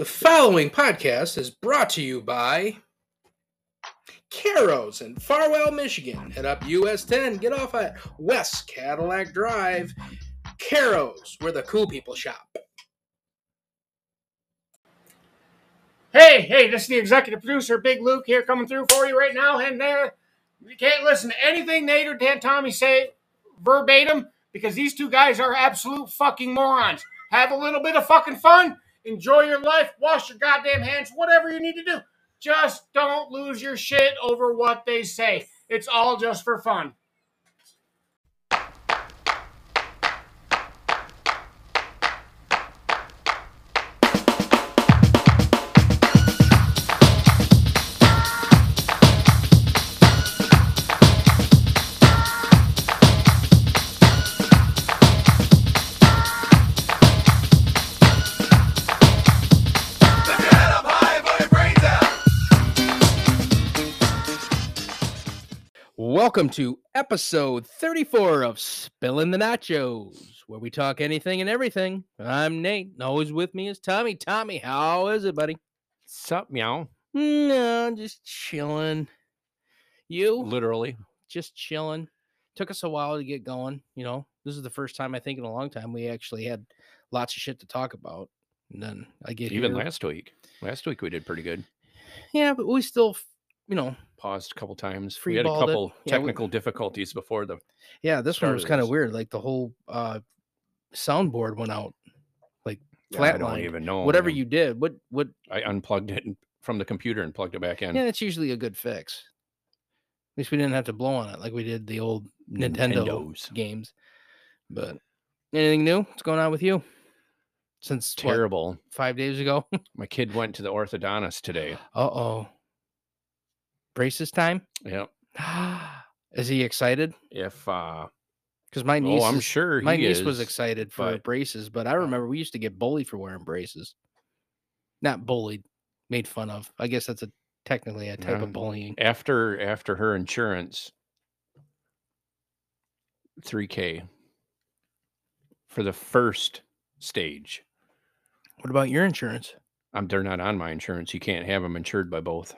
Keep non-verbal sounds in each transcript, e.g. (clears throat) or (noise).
The following podcast is brought to you by Caro's in Farwell, Michigan. Head up US 10, get off at West Cadillac Drive. Caro's, where the cool people shop. Hey, hey, this is the executive producer, Big Luke, here coming through for you right now. And there, you can't listen to anything Nate or Dan Tommy say verbatim because these two guys are absolute fucking morons. Have a little bit of fucking fun, enjoy your life, wash your goddamn hands, whatever you need to do. Just don't lose your shit over what they say. It's all just for fun. Welcome to episode 34 of Spilling the Nachos, where we talk anything and everything. I'm Nate, and always with me is Tommy. Tommy, how is it, buddy? Sup, meow? No, just chilling. You? Literally. Just chilling. Took us a while to get going. You know, this is the first time I think in a long time we actually had lots of shit to talk about. And then I get Even here- last week. Last week we did pretty good. Yeah, but we still, you know, Paused a couple times. Free we had a balled it. couple Yeah, we- technical difficulties before the. yeah, this one was kind of weird. Like the whole uh soundboard went out. Like flatline. I don't even know. Whatever you did, what what I unplugged it from the computer and plugged it back in. Yeah, it's usually a good fix. At least we didn't have to blow on it like we did the old Nintendo Nintendos. games. But anything new? What's going on with you? Since what, Terrible. five days ago. (laughs) My kid went to the orthodontist today. uh oh. Braces time. Yep. (gasps) is he excited? If uh Because my niece, oh, I'm sure my niece was excited for but- braces, but I remember we used to get bullied for wearing braces. Not bullied, made fun of. I guess that's a technically a type Yeah. of bullying. after after her insurance 3k for the first stage. What about your insurance? Um, they're not on my insurance. You can't have them insured by both.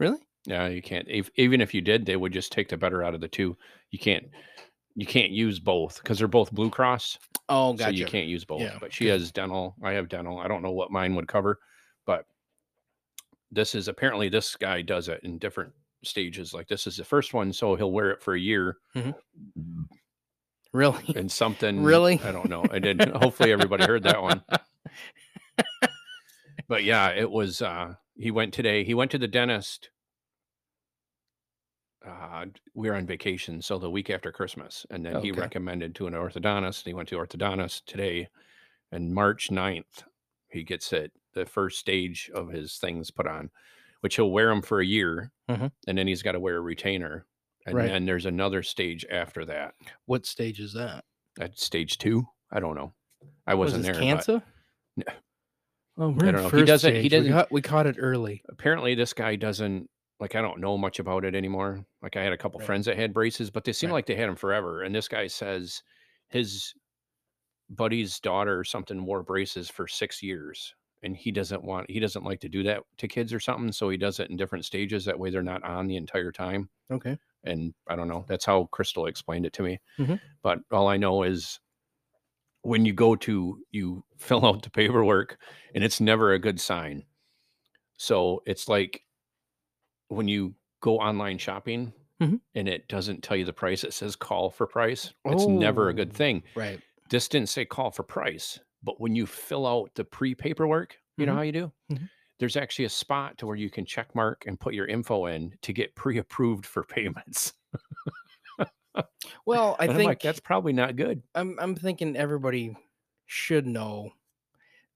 Really? Yeah, you can't. If, even if you did, they would just take the better out of the two. You can't. You can't use both because they're both Blue Cross, Oh, gotcha. so you can't use both. Yeah, But she has dental. I have dental. I don't know what mine would cover, but this is apparently this guy does it in different stages. Like this is the first one, so he'll wear it for a year Really? (laughs) and something. Really? I don't know. I did. Hopefully, everybody heard that one. (laughs) But yeah, it was. uh He went today. He went to the dentist. Uh, we were on vacation, so the week after Christmas, and then he Okay. recommended to an orthodontist. And He went to orthodontist today, and March 9th, he gets it the first stage of his things put on, which he'll wear them for a year, Mhm. and then he's got to wear a retainer, and Right. then there's another stage after that. What stage is that? At stage two, I don't know. I Was wasn't this there. but cancer? No. Oh, we're in don't know. He first doesn't- he stage. We doesn't- caught- We caught it early. apparently, this guy doesn't like. I don't know much about it anymore. Like I had a couple Right. friends that had braces, but they seem Right. like they had them forever. And this guy says his buddy's daughter or something wore braces for six years, and he doesn't want. He doesn't like to do that to kids or something, so he does it in different stages. That way, they're not on the entire time. Okay. and I don't know. That's how Crystal explained it to me. Mhm. But all I know is when you go to you (laughs) fill out the paperwork, and it's never a good sign. So it's like when you go online shopping Mhm. and it doesn't tell you the price; it says call for price. It's never a good Oh. thing. Right. This didn't say call for price, but when you fill out the pre paperwork, you know Mhm. how you do. Mhm. There's actually a spot to where you can check mark and put your info in to get pre-approved for payments. Well, (laughs) I And think like, that's probably not good. I'm I'm thinking everybody should know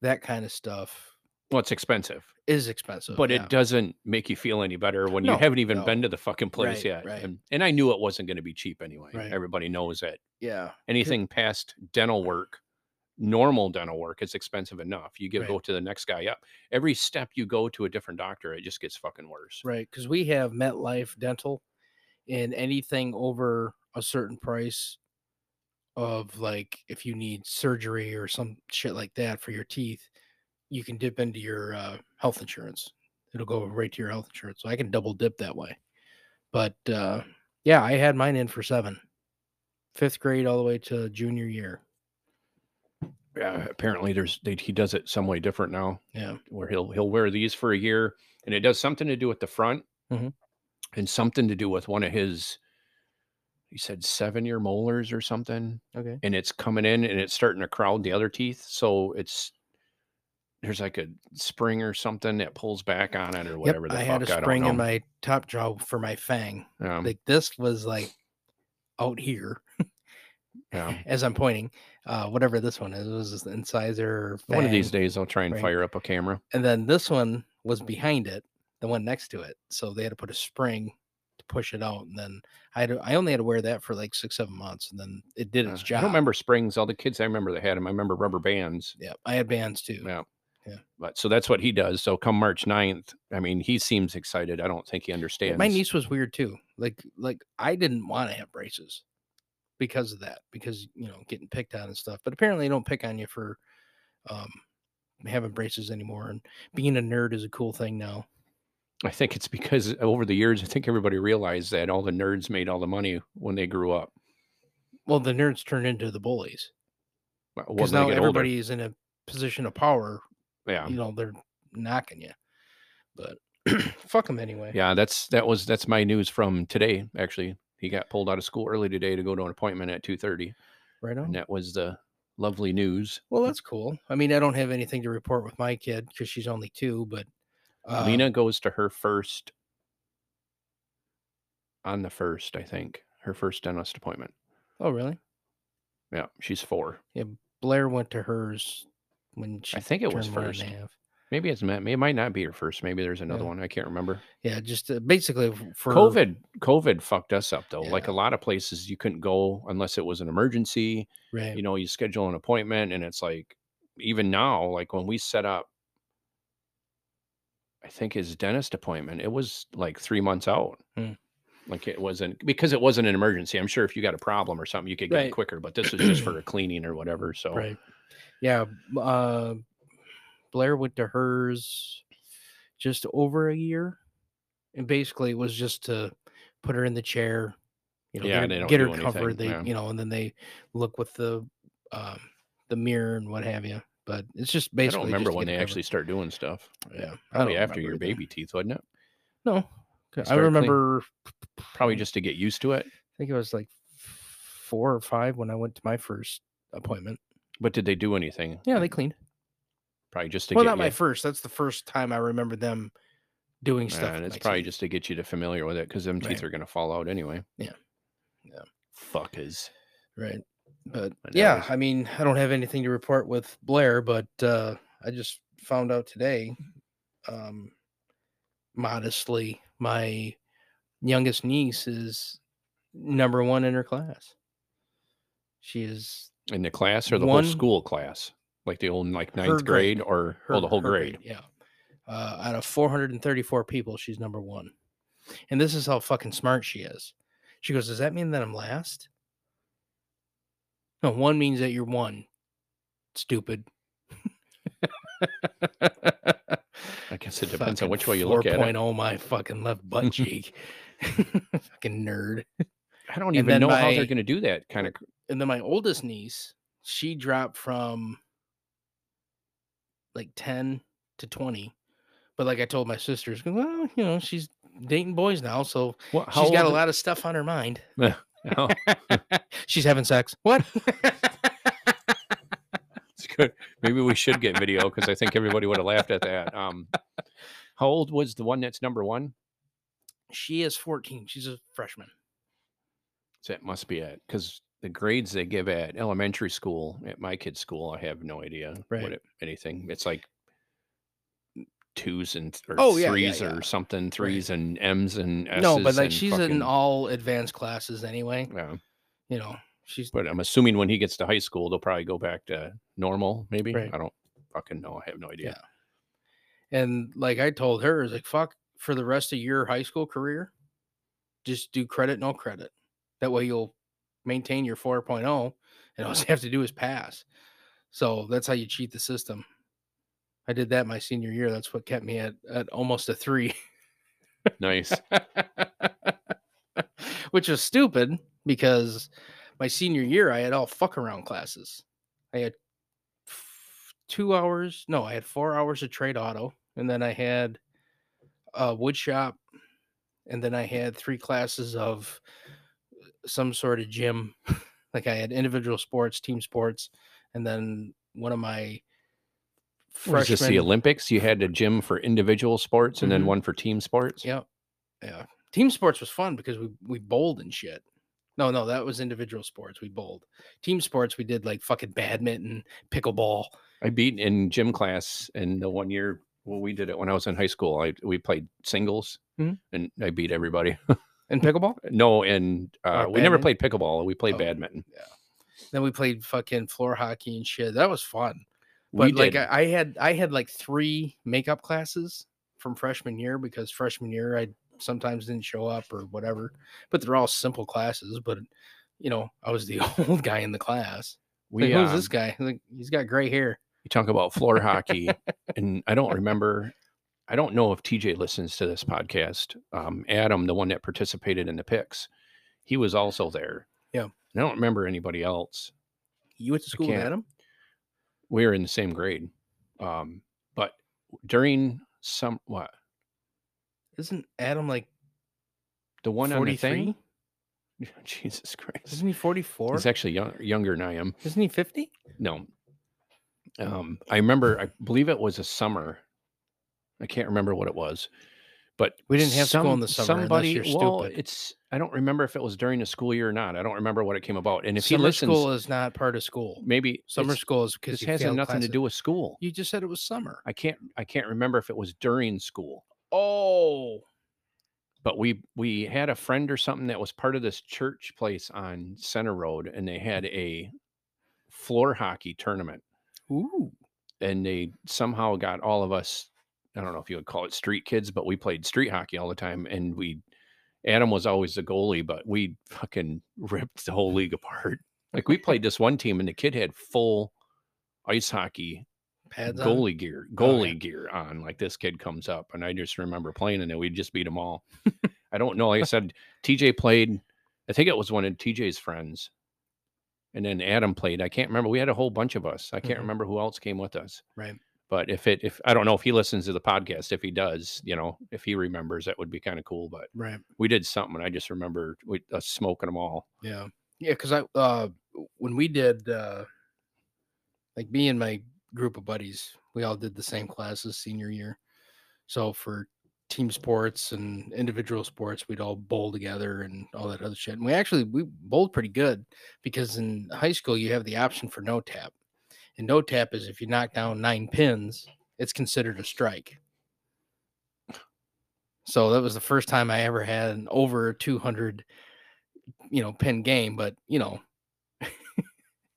that kind of stuff Well, it's expensive, is expensive. but yeah. it doesn't make you feel any better when No, you haven't even no. been to the fucking place Right, yet. right. And, and I knew it wasn't going to be cheap anyway. Right. Everybody knows that yeah. anything past dental work, normal dental work, is expensive enough. You get Right. go to the next guy up. Every step you go to a different doctor, it just gets fucking worse. Right. Because we have MetLife Dental, and anything over a certain price of like if you need surgery or some shit like that for your teeth, you can dip into your uh, health insurance. It'll go right to your health insurance. So I can double dip that way. But uh, yeah, I had mine in for seven, fifth grade all the way to junior year. Yeah, apparently there's they, he does it some way different now. Yeah. where he'll he'll wear these for a year, and it does something to do with the front, Mhm. and something to do with one of his. He said seven year molars or something, Okay. and it's coming in and it's starting to crowd the other teeth. So it's there's like a spring or something that pulls back on it or whatever. Yep. the I fuck, had a spring in my top jaw for my fang. Um, Like this was like out here yeah. (laughs) as I'm pointing. Uh, whatever this one is, it was an incisor. Or One of these days, I'll try and right. fire up a camera. and then this one was behind it, the one next to it. So they had to put a spring to push it out, and then I had I only had to wear that for like six seven months, and then it did Uh, its job. I don't remember springs. All the kids I remember that had them. I remember rubber bands. Yeah, I had bands too. Yeah. Yeah. But so that's what he does. So come March 9th, I mean, he seems excited. I don't think he understands. My niece was weird too. Like like I didn't want to have braces because of that, because you know getting picked on and stuff. But apparently, they don't pick on you for um, having braces anymore. And being a nerd is a cool thing now. I think it's because over the years, I think everybody realized that all the nerds made all the money when they grew up. Well, the nerds turned into the bullies because now get older. everybody is in a position of power Yeah. you know they're knocking you but (clears throat) fuck them anyway Yeah. That's, that was, that's my news from today. Actually, he got pulled out of school early today to go to an appointment at 2.30. right on And that was the lovely news. well that's cool i mean i don't have anything to report with my kid because she's only two but uh, Lena goes to her first on the first, I think, her first dentist appointment. oh really Yeah. She's four. Yeah, blair went to hers when she I think it was first. Maybe it's ma- it might not be her first. Maybe there's another Yeah. one. I can't remember. yeah just uh, basically for COVID, COVID fucked us up though. Like a lot of places, you couldn't go unless it was an emergency. right You know, you schedule an appointment, and it's like even now, like when we set up, I think his dentist appointment, it was like three months out. Hmm. Like it wasn't because it wasn't an emergency. I'm sure if you got a problem or something, you could get Right. it quicker. But this was just for (clears throat) a cleaning or whatever. So right yeah uh blair went to hers just over a year and basically it was just to put her in the chair you know Yeah, get her, get her covered they yeah. you know and then they look with the um the mirror and what have you but it's just basically. I don't remember when they her actually start doing stuff. covered. yeah I Probably don't after your remember baby teeth, wasn't it? No, i start clean- remember Probably just to get used to it. i think it was like four or five when i went to my first appointment But did they do anything? yeah they cleaned Probably just to well get not you, my first that's the first time i remember them doing stuff and it's probably teeth. just to get you to familiar with it because them teeth Right. are gonna fall out anyway. Yeah. Yeah. Fuckers. Right. But But yeah. I mean, I don't have anything to report with Blair, but uh, I just found out today, um, modestly, my youngest niece is number one in her class. She is In the class or the One- whole school class? Like the old like ninth grade, grade. or her, oh the whole her grade. Yeah. Uh, out of 434 people, she's number one. And this is how fucking smart she is. She goes, Does that mean that I'm last? No, one means that you're one. Stupid. I guess it depends on which way you look at it. 4.0 my fucking left butt (laughs) cheek. (laughs) fucking nerd. I don't And even know how they're gonna do that kind of And then my oldest niece, she dropped from like 10 to 20. But like I told my sisters, well, you know, she's dating boys now, so what she's got a lot of stuff on her mind. (laughs) Oh, (laughs) she's having sex. What? (laughs) it's good. Maybe we should get video because I think everybody would have laughed at that. Um how old was the one that's number one? she is 14. She's a freshman. That must be it because the grades they give at elementary school at my kid's school, I have no idea Right. what it, anything. It's like twos and or Oh, yeah, yeah, threes yeah. or something, threes and M's and S's. no, but like she's fucking, in all advanced classes anyway. Yeah, You know, she's but I'm assuming when he gets to high school, they'll probably go back to normal. Maybe Right. I don't fucking know. I have no idea. And like I told her, is like fuck for the rest of your high school career, just do credit, no credit. That way you'll maintain your 4.0 and all (laughs) you have to do is pass. So that's how you cheat the system. I did that my senior year. That's what kept me at, at almost a three, Nice. (laughs) which was stupid because my senior year I had all fuck around classes. I had f- two hours, no, I had four hours of trade auto, and then I had a wood shop, and then I had three classes of some sort of gym. (laughs) like I had individual sports, team sports, and then one of my Was this the Olympics? You had a gym for individual sports and then Mhm. one for team sports. Yep. Yeah. Team sports was fun because we we bowled and shit. No, no, that was individual sports. We bowled. Team sports, we did like fucking badminton, pickleball. I beat in gym class in the one year. Well, we did it when I was in high school. I we played singles, Mhm. and I beat everybody. (laughs) And pickleball? no, and uh, we never played pickleball. We played Oh. badminton. Yeah. Then we played fucking floor hockey and shit. That was fun. We But like did. I, I had I had like three makeup classes from freshman year because freshman year I sometimes didn't show up or whatever. But they're all simple classes. But you know, I was the (laughs) old guy in the class. we Like, who's um, this guy? Like, he's got gray hair. you talk about floor (laughs) hockey, and I don't remember. I don't know if TJ listens to this podcast. Um, Adam, the one that participated in the picks, he was also there. Yeah. And I don't remember anybody else. You went to school with Adam? We were in the same grade, um, but during some what Isn't Adam like the one on the 43? thing? (laughs) Jesus Christ, Isn't he 44? he's actually young, younger than I am. Isn't he 50? No. Um, I remember, I believe it was a summer. I can't remember what it was, but We didn't have school in the summer unless Somebody, you're well, stupid. it's I don't remember if it was during the school year or not. I don't remember what it came about. And if Summer he listens, school is not part of school. maybe Summer school is because This you has nothing to do with school. You just said it was summer. I can't I can't remember if it was during school. Oh, but we we had a friend or something that was part of this church place on Center Road, and they had a floor hockey tournament, ooh, and they somehow got all of us. I don't know if you would call it street kids, but we played street hockey all the time, and we. Adam was always the goalie, but we fucking (laughs) ripped the whole league apart. Like we played this one team, and the kid had full ice hockey pads on. goalie gear, Oh, goalie yeah. gear on. Like this kid comes up, and I just remember playing, and then we just beat them all. I don't know. Like I said, TJ played. I think it was one of TJ's friends, and then Adam played. I can't remember. We had a whole bunch of us. I can't Mhm. remember who else came with us. Right. But if it, if I don't know if he listens to the podcast, if he does, you know, if he remembers, that would be kind of cool. But Right. we did something. and I just remember we us smoking them all. Yeah. Yeah. Because I, uh, when we did, uh, like me and my group of buddies, we all did the same classes senior year. So for team sports and individual sports, we'd all bowl together and all that other shit. And we actually we bowled pretty good because in high school you have the option for no tap. And no tap is if you knock down nine pins, it's considered a strike. So that was the first time I ever had an over 200, you know, pin game. But you know,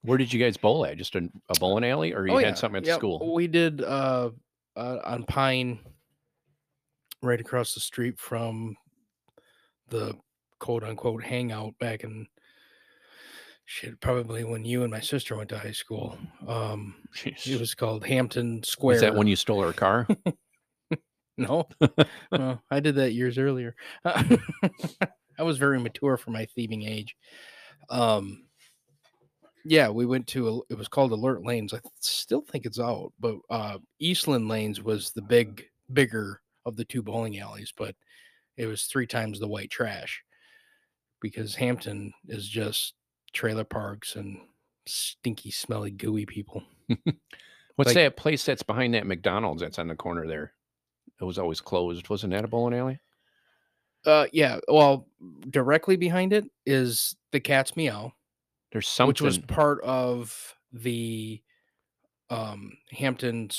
Where did you guys bowl at? Just a, a bowling alley, or you Oh, had yeah. something at school? We did uh, uh on Pine, right across the street from the quote unquote hangout back in shit, probably when you and my sister went to high school. Um it was called Hampton Square. Is that when you stole her car? (laughs) No, (laughs) I did that years earlier. (laughs) I was very mature for my thieving age. Um, yeah, we went to a, it was called Alert Lanes. I still think it's out, but uh, Eastland Lanes was the big, bigger of the two bowling alleys, but it was three times the white trash because Hampton is just trailer parks and stinky, smelly, gooey people. (laughs) What's Like- that place that's behind that McDonald's that's on the corner there? It was always closed. Wasn't that a bowling alley? Uh, yeah. Well, directly behind it is the Cat's Meow. There's something. which was part of the um Hampton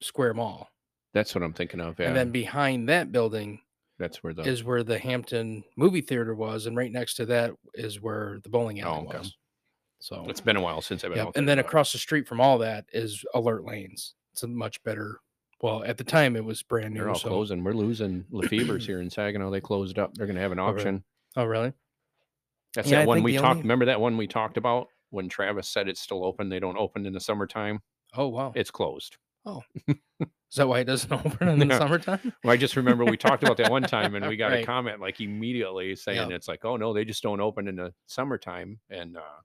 Square Mall. that's what I'm thinking of. Yeah, And then behind that building that's where the. is where the Hampton movie theater was, and right next to that is where the bowling alley Oh, okay. was. So it's been a while since I've been out and then across the street from all that is Alert Lanes. It's a much better. Well, at the time it was brand new. They're all so- closing. We're losing (clears throat) Lefevre's here in Saginaw. They closed up. They're going to have an Oh, really? auction. Oh, really? That's Yeah, I that one we talked. only- Remember that one we talked about when Travis said it's still open. They don't open in the summertime. Oh, wow. It's closed. Oh. (laughs) Is that why it doesn't (laughs) open in the No. summertime? Well, I just remember we talked about that one (laughs) time, and we got a comment like immediately saying it's like, oh no, they just don't open in the summertime, and uh,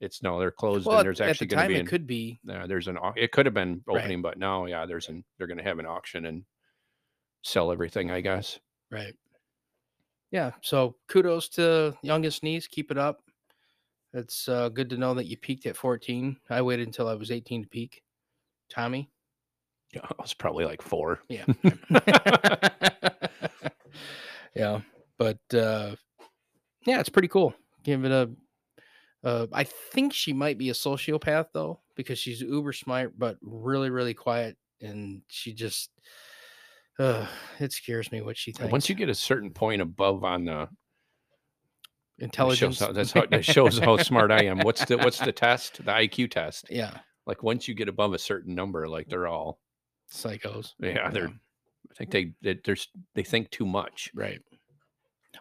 it's no, they're closed, Well, and there's at actually the going to time, be it an, could be uh, there's an it could have been Right. opening, but now yeah, there's an they're going to have an auction and sell everything, I guess. right. Yeah. So kudos to youngest niece. Keep it up. It's uh, good to know that you peaked at 14. I waited until I was 18 to peak. Tommy. Yeah, I was probably like four. Yeah. (laughs) yeah. But uh yeah, it's pretty cool. Give it a uh I think she might be a sociopath though, because she's uber smart but really, really quiet and she just uh it scares me what she thinks. Once you get a certain point above on the intelligence. shows how, that's how that shows how smart I am. What's the what's the test? The IQ test. (laughs) yeah, Like once you get above a certain number, like they're all psychos. yeah, they're I think they they there's they think too much. Right.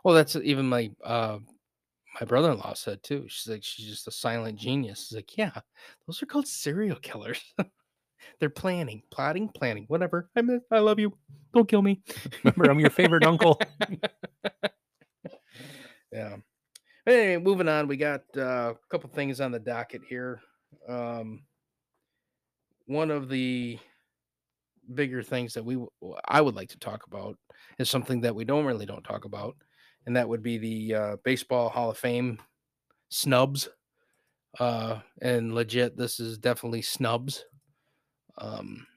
Well, that's even my uh my brother-in-law said too. She's like, she's just a silent genius. She's like, yeah, those are called serial killers. (laughs) They're planning, plotting, planning, whatever. I miss, I love you. Don't kill me. (laughs) Remember, I'm your favorite uncle. (laughs) Yeah. But Anyway, moving on. We got uh, a couple things on the docket here. Um, one of the bigger things that we I would like to talk about is something that we don't really don't talk about, and that would be the uh, baseball Hall of Fame snubs. Uh, and legit, this is definitely snubs, um,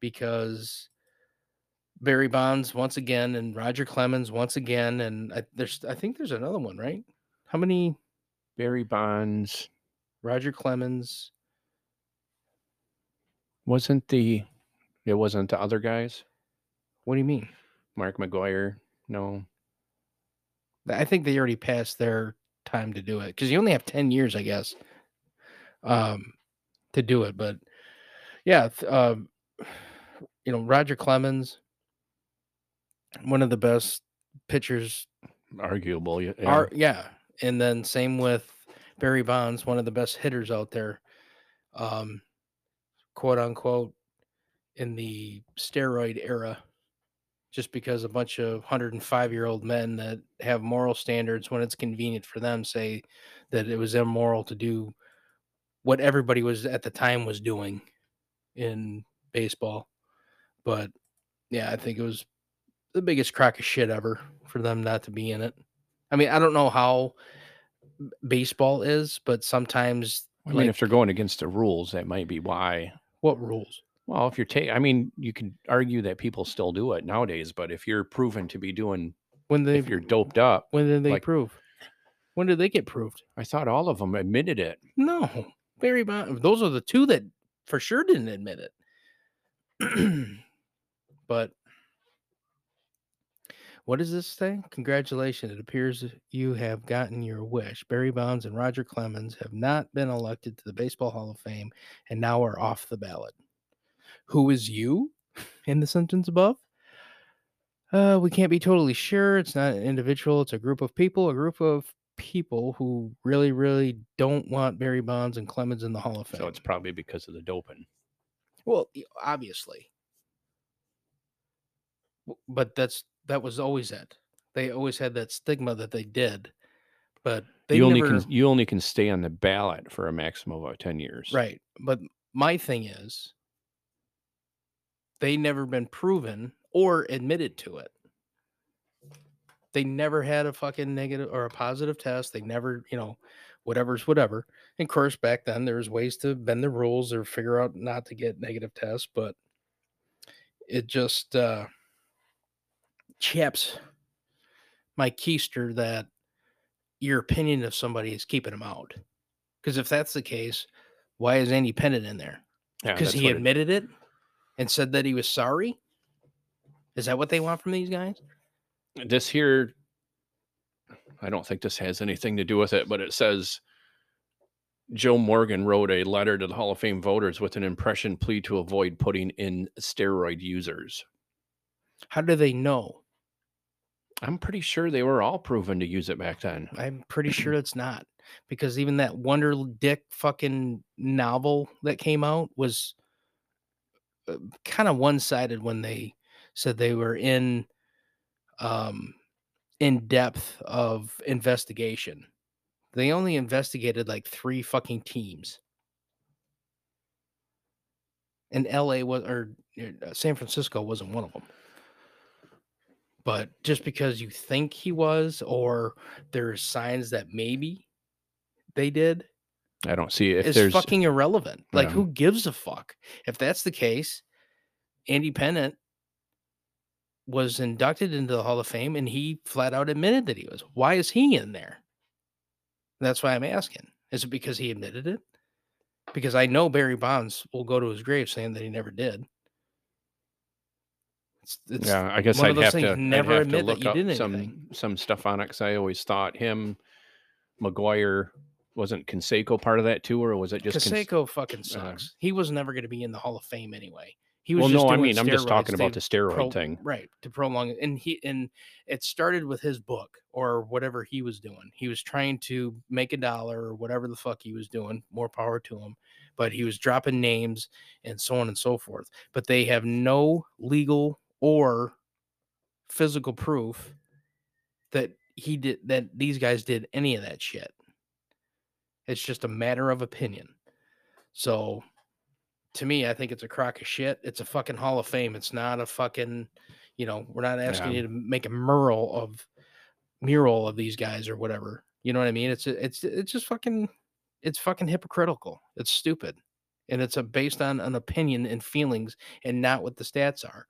because Barry Bonds once again and Roger Clemens once again, and I, there's I think there's another one, right? How many Barry Bonds Roger Clemens? wasn't the it wasn't the other guys. What do you mean? Mark McGwire. No. I think they already passed their time to do it because you only have 10 years, I guess, um, to do it. But yeah, um, (sighs) you know, Roger Clemens, one of the best pitchers Arguable. Yeah. yeah. are, yeah. And then same with Barry Bonds, one of the best hitters out there, um, quote unquote, in the steroid era. Just because a bunch of 105 year old men that have moral standards when it's convenient for them say that it was immoral to do what everybody was at the time was doing in baseball. But yeah, I think it was the biggest crack of shit ever for them not to be in it. I mean, I don't know how baseball is, but sometimes I mean, like, if they're going against the rules, that might be why. what rules? Well, if you're taking, I mean, you could argue that people still do it nowadays, but if you're proven to be doing, When they if you're doped up, when did they like- prove? When did they get proved? I thought all of them admitted it. No, Barry Bond. Those are the two that for sure didn't admit it. (clears throat) but what does this say? Congratulations. It appears you have gotten your wish. Barry Bonds and Roger Clemens have not been elected to the Baseball Hall of Fame and now are off the ballot. Who is you in the sentence above? Uh, we can't be totally sure. It's not an individual, it's a group of people, a group of people who really, really don't want Barry Bonds and Clemens in the Hall of Fame. So it's probably because of the doping. Well, obviously. But that's that was always it. They always had that stigma that they did. But they you only never can you only can stay on the ballot for a maximum of ten years. right. But my thing is they never been proven or admitted to it. They never had a fucking negative or a positive test. They never, you know, whatever's whatever. And of course, back then there was ways to bend the rules or figure out not to get negative tests, but it just uh chaps my keister that your opinion of somebody is keeping them out. Because if that's the case, why is Andy Pettitte in there? Yeah, Because that's he what it- admitted it and said that he was sorry. Is that what they want from these guys? this here i don't think this has anything to do with it but it says joe morgan wrote a letter to the hall of fame voters with an impression plea to avoid putting in steroid users How do they know? i'm pretty sure they were all proven to use it back then I'm pretty sure (clears throat) it's not because even that Wonder Dick fucking novel that came out was kind of one-sided when they said they were in um in depth of investigation. They only investigated like three fucking teams. And LA was or uh, San Francisco wasn't one of them. But just because you think he was, or there's signs that maybe they did, I don't see if is there's fucking irrelevant. Like, Yeah. who gives a fuck? If that's the case, Andy Pettitte was inducted into the Hall of Fame and he flat out admitted that he was. Why is he in there? That's why I'm asking. Is it because he admitted it? Because I know Barry Bonds will go to his grave saying that he never did. It's, it's yeah, I guess I'd have things, to I'd never have admit to that look you up did some some stuff on it because I always thought him, McGwire, wasn't Canseco part of that too, or was it just Cons- Canseco fucking uh, sucks. he was never going to be in the Hall of Fame anyway. He was Well, no, I mean I'm just talking about the steroid pro- thing. right to prolong it and he and it started with his book or whatever he was doing he was trying to make a dollar or whatever the fuck he was doing more power to him but he was dropping names and so on and so forth but they have no legal or physical proof that he did that these guys did any of that shit it's just a matter of opinion so to me, I think it's a crock of shit. It's a fucking Hall of Fame. It's not a fucking, you know, we're not asking Yeah. you to make a mural of mural of these guys or whatever. You know what I mean? It's it's it's just fucking it's fucking hypocritical. It's stupid. And it's a based on an opinion and feelings and not what the stats are.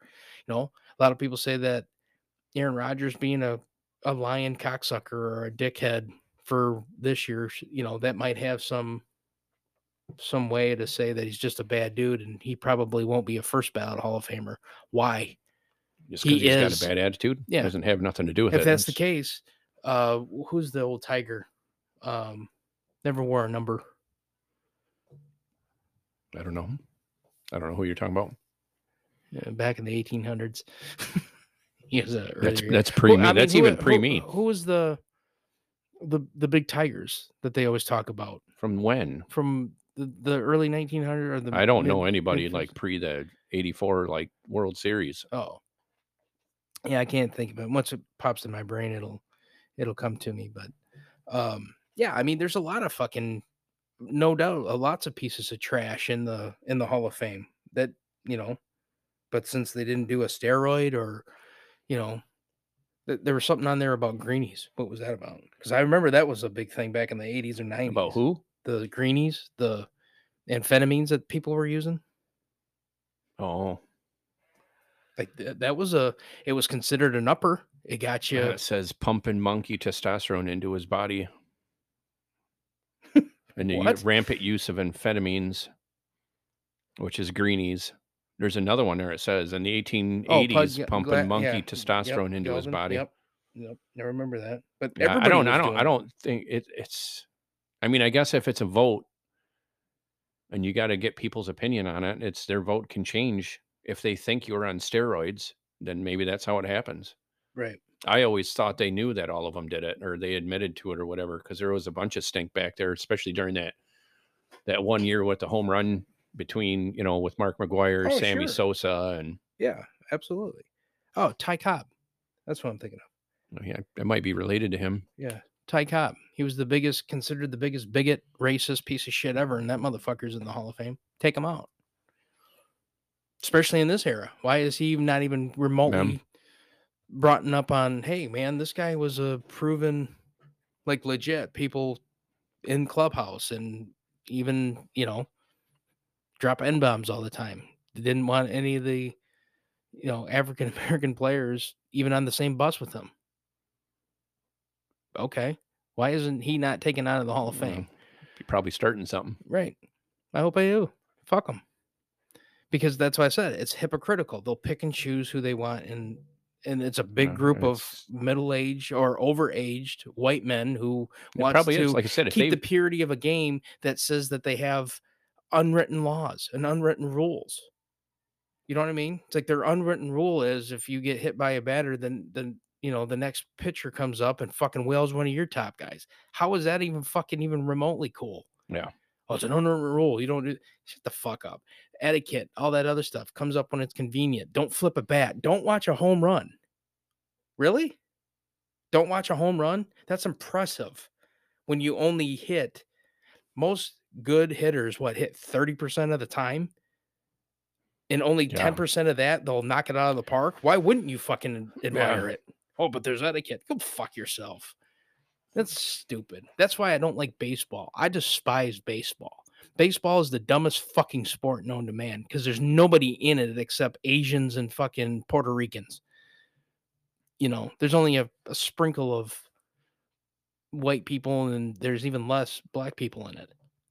You know, a lot of people say that Aaron Rodgers being a a lion cocksucker or a dickhead for this year, you know, that might have some some way to say that he's just a bad dude and he probably won't be a first ballot Hall of Famer. Why? Just he because he has is- got a bad attitude, yeah. doesn't have nothing to do with it. if that's the case, uh who's the old tiger? Um never wore a number. I don't know. I don't know who you're talking about. uh, back in the 1800s. (laughs) he was a That's that's pre Who- me. I mean, That's who- even pre me. Who was the the the big tigers that they always talk about From when? from the, the early 1900s or the I don't mid- know anybody mid- like pre the '84 like World Series. Oh, yeah, I can't think of it. Once it pops in my brain, it'll it'll come to me. But um, yeah, I mean, there's a lot of fucking, no doubt, uh, lots of pieces of trash in the in the Hall of Fame that you know. But since they didn't do a steroid or, you know, there was something on there about greenies. What was that about? Because I remember that was a big thing back in the 80s or 90s. About who? The greenies, the amphetamines that people were using. Oh, Like th- that was a, it was considered an upper. It got you. yeah. it says pumping monkey testosterone into his body. (laughs) and the u- rampant use of amphetamines, which is greenies. There's another one there. It says in the 1880s, Oh, Pud- pumping monkey yeah, mm, yep, testosterone into his body. Yep, yep. I remember that. But Yeah, I don't. I don't. I don't think it, it's. I mean, I guess if it's a vote, and you got to get people's opinion on it, it's their vote can change. If they think you're on steroids, then maybe that's how it happens. Right. I always thought they knew that all of them did it, or they admitted to it, or whatever, because there was a bunch of stink back there, especially during that that one year with the home run between you know with Mark McGwire, Oh, Sammy sure. Sosa, and Yeah, absolutely. Oh, Ty Cobb. That's what I'm thinking of. Oh, yeah, it might be related to him. Yeah. Ty Cobb. He was the biggest, considered the biggest bigot, racist piece of shit ever, and that motherfucker's in the Hall of Fame. Take him out. Especially in this era. Why is he not even remotely brought up on, hey, man, this guy was a proven, like, legit people in Clubhouse and even, you know, drop N bombs all the time. They didn't want any of the, you know, African (laughs) American players even on the same bus with him. Okay. Why isn't he not taken out of the Hall of Fame? You're probably starting something. Right. I hope I do. Fuck them. Because that's why I said it's hypocritical. They'll pick and choose who they want, and and it's a big group of middle aged or over-aged white men who probably to is. Like I said, keep the purity of a game that says that they have unwritten laws and unwritten rules. You know what I mean? It's like their unwritten rule is if you get hit by a batter, then then you know the next pitcher comes up and fucking whales one of your top guys. How is that even fucking even remotely cool? Yeah. Oh, it's an unwritten rule. You don't do shut the fuck up. etiquette, all that other stuff comes up when it's convenient. Don't flip a bat. Don't watch a home run. Really? Don't watch a home run? That's impressive. When you only hit most good hitters, what hit 30% of the time? And only Yeah. 10% of that, they'll knock it out of the park. Why wouldn't you fucking admire it? Oh, but there's etiquette. Go fuck yourself. That's stupid. That's why I don't like baseball. I despise baseball. Baseball is the dumbest fucking sport known to man because there's nobody in it except Asians and fucking Puerto Ricans. You know, there's only a, a sprinkle of white people and there's even less black people in it.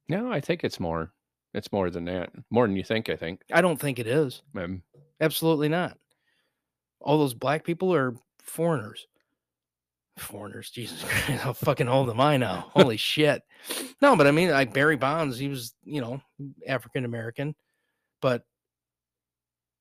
No, I think it's more. It's more than that. More than you think. I think. I don't think it is. Um, Absolutely not. All those black people are foreigners. Foreigners, Jesus (laughs) Christ, how fucking old am I now? (laughs) Holy shit. No, but I mean, like Barry Bonds, he was, you know, African American, but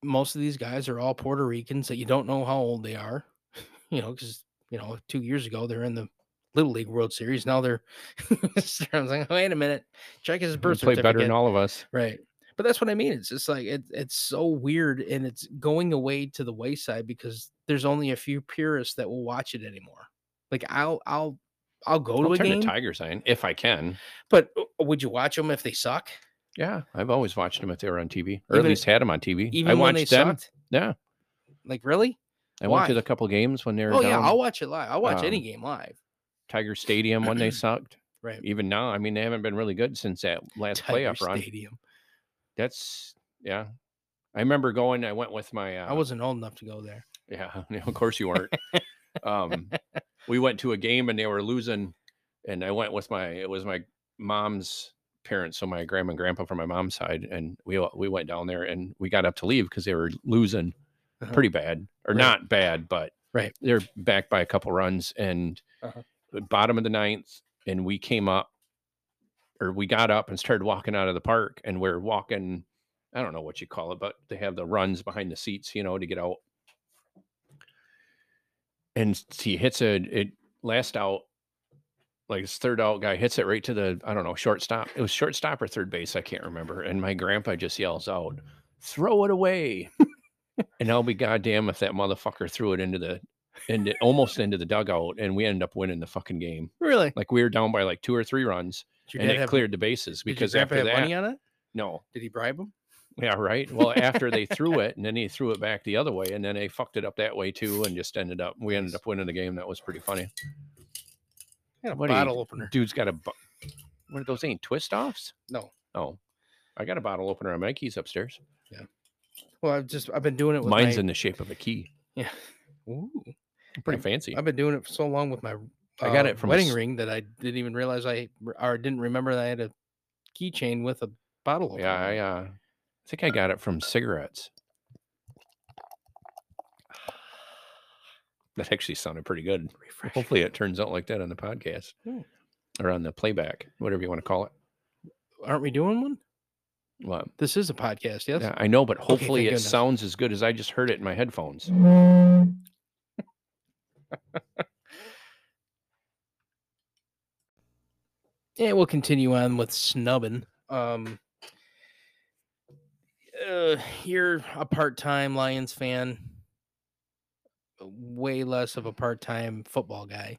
most of these guys are all Puerto Ricans that you don't know how old they are, (laughs) you know, because, you know, two years ago they're in the Little League World Series. Now they're, I was like, wait a minute, check his birth play better than all of us. Right. But that's what I mean. It's just like it, it's so weird and it's going away to the wayside because there's only a few purists that will watch it anymore. Like I'll I'll I'll go to I'll a turn game, to Tiger sign if I can. but uh, would you watch them if they suck? Yeah, I've always watched them if they were on TV, or at least had them on TV. Even I when they watched them. sucked? Yeah, Like really? I to Why? the couple games when they were Oh down yeah, I'll watch it live. I'll watch any um, game live. Tiger Stadium when they (clears throat) sucked. Right. Even now, I mean, they haven't been really good since that last playoff Tiger run. Stadium. That's yeah. I remember going. I went with my. Uh, I wasn't old enough to go there. Yeah, (laughs) of course you weren't. (laughs) um, we went to a game and they were losing, and I went with my. It was my mom's parents, so my grandma and grandpa from my mom's side, and we we went down there and we got up to leave because they were losing Uh-huh. pretty bad, or Right. not bad, but Right. They're back by a couple runs, and Uh-huh. Bottom of the ninth, and we came up, or we got up and started walking out of the park, and we're walking. I don't know what you call it, but they have the runs behind the seats, you know, to get out. And he hits a it last out, like his third out guy hits it right to the I don't know shortstop. It was shortstop or third base, I can't remember. And my grandpa just yells out, "Throw it away!" (laughs) and I'll be goddamn if that motherfucker threw it into the into almost into the dugout, and we ended up winning the fucking game. Really? Like we were down by like two or three runs, Did your and dad it have, cleared the bases did your because grandpa after have that, money on it? no, Did he bribe him? yeah, right. Well, after they (laughs) threw it, and then he threw it back the other way, and then they fucked it up that way too, and just ended up we ended up winning the game. That was pretty funny. Yeah, a What do you- bottle opener. Dude's got a bu- what are those? Ain't twist offs? No. Oh, I got a bottle opener on my keys upstairs. Yeah. Well, I've just I've been doing it with Mine's my, in the shape of a key. yeah. (laughs) Ooh. Pretty I've- fancy. I've been doing it for so long with my I got uh, it from wedding s- ring that I didn't even realize I or didn't remember that I had a keychain with a bottle opener. Yeah, I uh, I think I got it from cigarettes. (sighs) That actually sounded pretty good. Refresh. Hopefully, it turns out like that on the podcast Hmm. or on the playback, whatever you want to call it. Aren't we doing one? Well, This is a podcast, yes. yeah, I know, but hopefully, it goodness. sounds as good as I just heard it in my headphones. (laughs) Yeah, we'll continue on with snubbing. Um, uh, you're a part-time Lions fan, way less of a part-time football guy.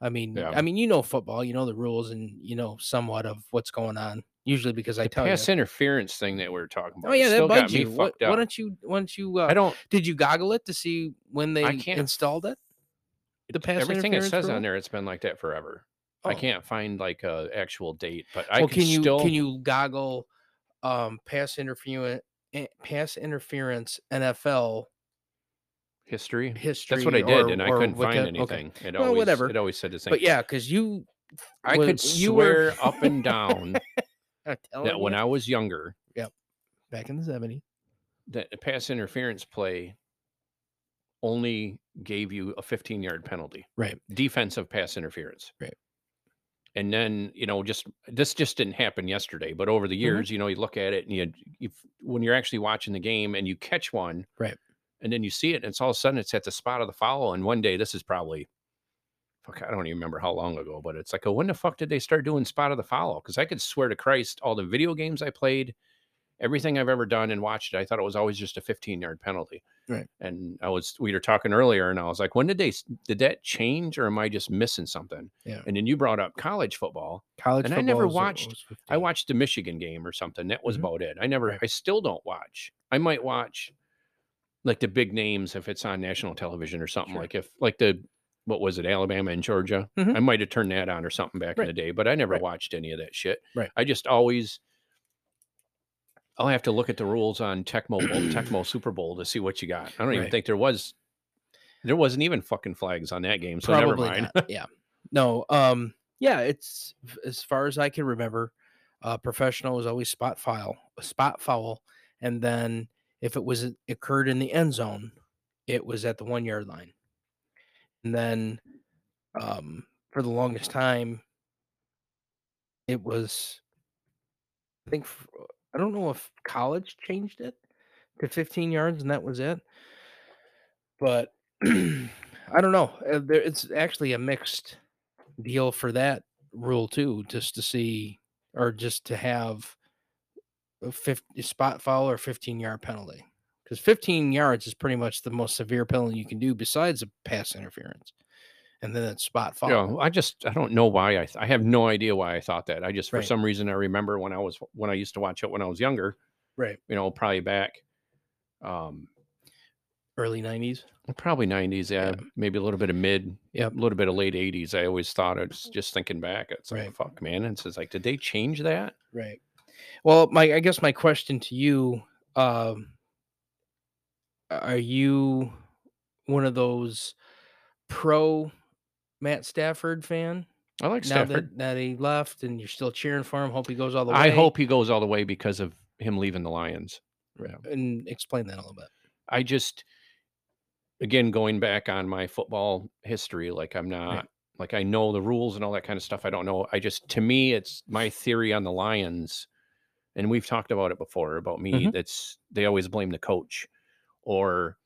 I mean, Yeah. I mean, you know football, you know the rules, and you know somewhat of what's going on. Usually, because I The tell pass you. interference thing that we were talking about. Oh yeah, that bugs you. What, why don't you? Why don't you? Uh, I don't. Did you goggle it to see when they installed it? The pass everything it says rule? on there, it's been like that forever. I Oh. can't find like a actual date, but I well, could can you still. can you goggle um pass interference pass interference NFL history? history? That's what I did, or- and I couldn't find okay. anything. It Well, always, whatever. It always said the same. But yeah, because you, I could you were- swear up and down (laughs) that when I was younger, yep back in the '70s, that the pass interference play only gave you a 15 yard penalty. Right. Defensive pass interference. Right. And then, you know, just this just didn't happen yesterday, but over the Mm-hmm. years, you know, you look at it and you, you when you're actually watching the game and you catch one, Right. And then you see it and it's all of a sudden it's at the spot of the foul. And one day, this is probably, fuck, I don't even remember how long ago, but it's like, oh, when the fuck did they start doing spot of the foul? Because I could swear to Christ, all the video games I played everything I've ever done and watched it, I thought it was always just a 15 yard penalty. Right. And I was we were talking earlier, and I was like, when did they did that change, or am I just missing something? Yeah. And then you brought up college football. College football And I never watched- I watched the Michigan game or something. That was Mhm. about it. I never. Right. I still don't watch. I might watch like the big names if it's on national television or something. Sure. Like if like the what was it, Alabama and Georgia? Mhm. I might have turned that on or something back in the day, but I never Right. watched any of that shit. Right. I just always. I'll have to look at the rules on Tecmo Tecmo (clears throat) Super Bowl to see what you got. I don't even Right. think there was. There wasn't even fucking flags on that game, so Probably never mind. (laughs) Yeah. No. Um. Yeah. It's as far as I can remember, uh, professional was always spot foul, spot foul, and then if it was occurred in the end zone, it was at the one yard line. And then, um, for the longest time, it was. I think I don't know if college changed it to 15 yards and that was it, but (clears throat) I don't know. Uh, There, it's actually a mixed deal for that rule too, just to see or just to have a 50 spot foul or 15 yard penalty. Because 15 yards is pretty much the most severe penalty you can do besides a pass interference. And then it's spot foul. Yeah, I just I don't know why I th- I have no idea why I thought that. I just for Right. some reason I remember when I was when I used to watch it when I was younger. Right. You know, probably back, um, Early 90s. probably nineties. Yeah, Yeah. maybe a little bit of mid, Yep. a little bit of late eighties. I always thought it's (laughs) just thinking back. It's like Right. fuck, man. and It's like, did they change that? Right. Well, my I guess my question to you, um, are you one of those pro Matt Stafford fan? I like now Stafford. that, that he left and you're still cheering for him, hope he goes all the way. I hope he goes all the way because of him leaving the Lions. Right. And explain that a little bit. I just again going back on my football history, like I'm not like I know the rules and all that kind of stuff. I don't know. I just to me it's my theory on the Lions, and we've talked about it before about me. Mhm. That's they always blame the coach or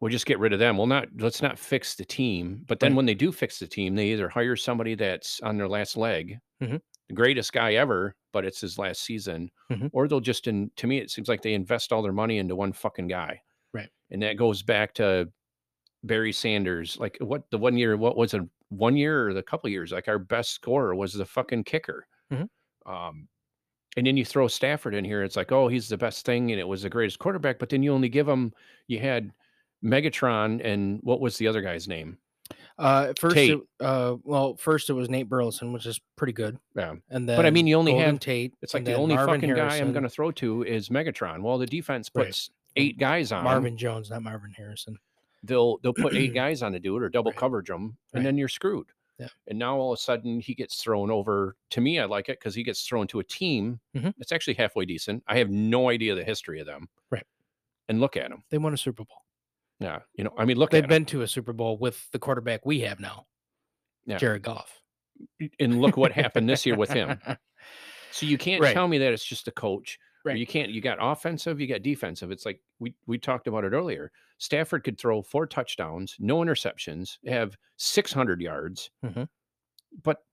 we'll just get rid of them. Well, not let's not fix the team. But then Right. when they do fix the team, they either hire somebody that's on their last leg, Mhm. the greatest guy ever, but it's his last season, Mhm. or they'll just in to me it seems like they invest all their money into one fucking guy. Right. And that goes back to Barry Sanders. Like what the one year, what was it? One year or the couple years, like our best scorer was the fucking kicker. Mhm. Um, and then you throw Stafford in here. It's like, oh, he's the best thing, and it was the greatest quarterback. But then you only give him. You had Megatron, and what was the other guy's name? Uh, at first, Tate. it, uh, well, first it was Nate Burleson, which is pretty good. Yeah, And then, But I mean, you only Golden have- Tate. it's like and the then only Marvin fucking guy I'm Harrison, going to throw to is Megatron. Well, the defense Right. puts eight guys on. Marvin Jones, not Marvin Harrison. they'll they'll put eight (clears throat) guys on to do it or double Right. coverage them, and Right. then you're screwed. Yeah. And now all of a sudden he gets thrown over. To me, I like it because he gets thrown to a team Mhm. that's actually halfway decent. I have no idea the history of them. Right. And look at them. They won a Super Bowl. Yeah. You know, I mean, look They've been to a Super Bowl with the quarterback we have now, Yeah. Jared Goff. and look what happened this year with him. (laughs) So you can't Right. tell me that it's just a coach. Right. You can't. You got offensive. You got defensive. It's like we we talked about it earlier. Stafford could throw four touchdowns, no interceptions, have 600 yards, Mhm. but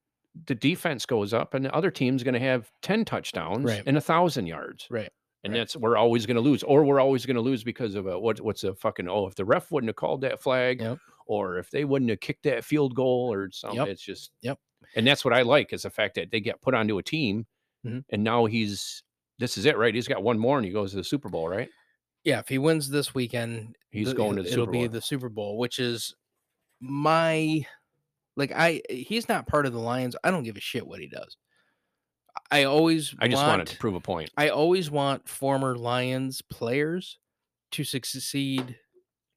the defense goes up, and the other team's going to have 10 touchdowns Right. and a thousand yards. Right. And Right. that's we're always going to lose, or we're always going to lose because of a, what what's a fucking oh if the ref wouldn't have called that flag, Yep. or if they wouldn't have kicked that field goal or something. Yep. It's just Yep. and that's what I like is the fact that they get put onto a team, Mhm. and now he's this is it, right? He's got one more, and he goes to the Super Bowl, right? Yeah, if he wins this weekend, He's the- going to the it'll Super be Bowl. the Super Bowl, which is my like I he's not part of the Lions. I don't give a shit what he does. I always I just want, wanted to prove a point. I always want former Lions players to succeed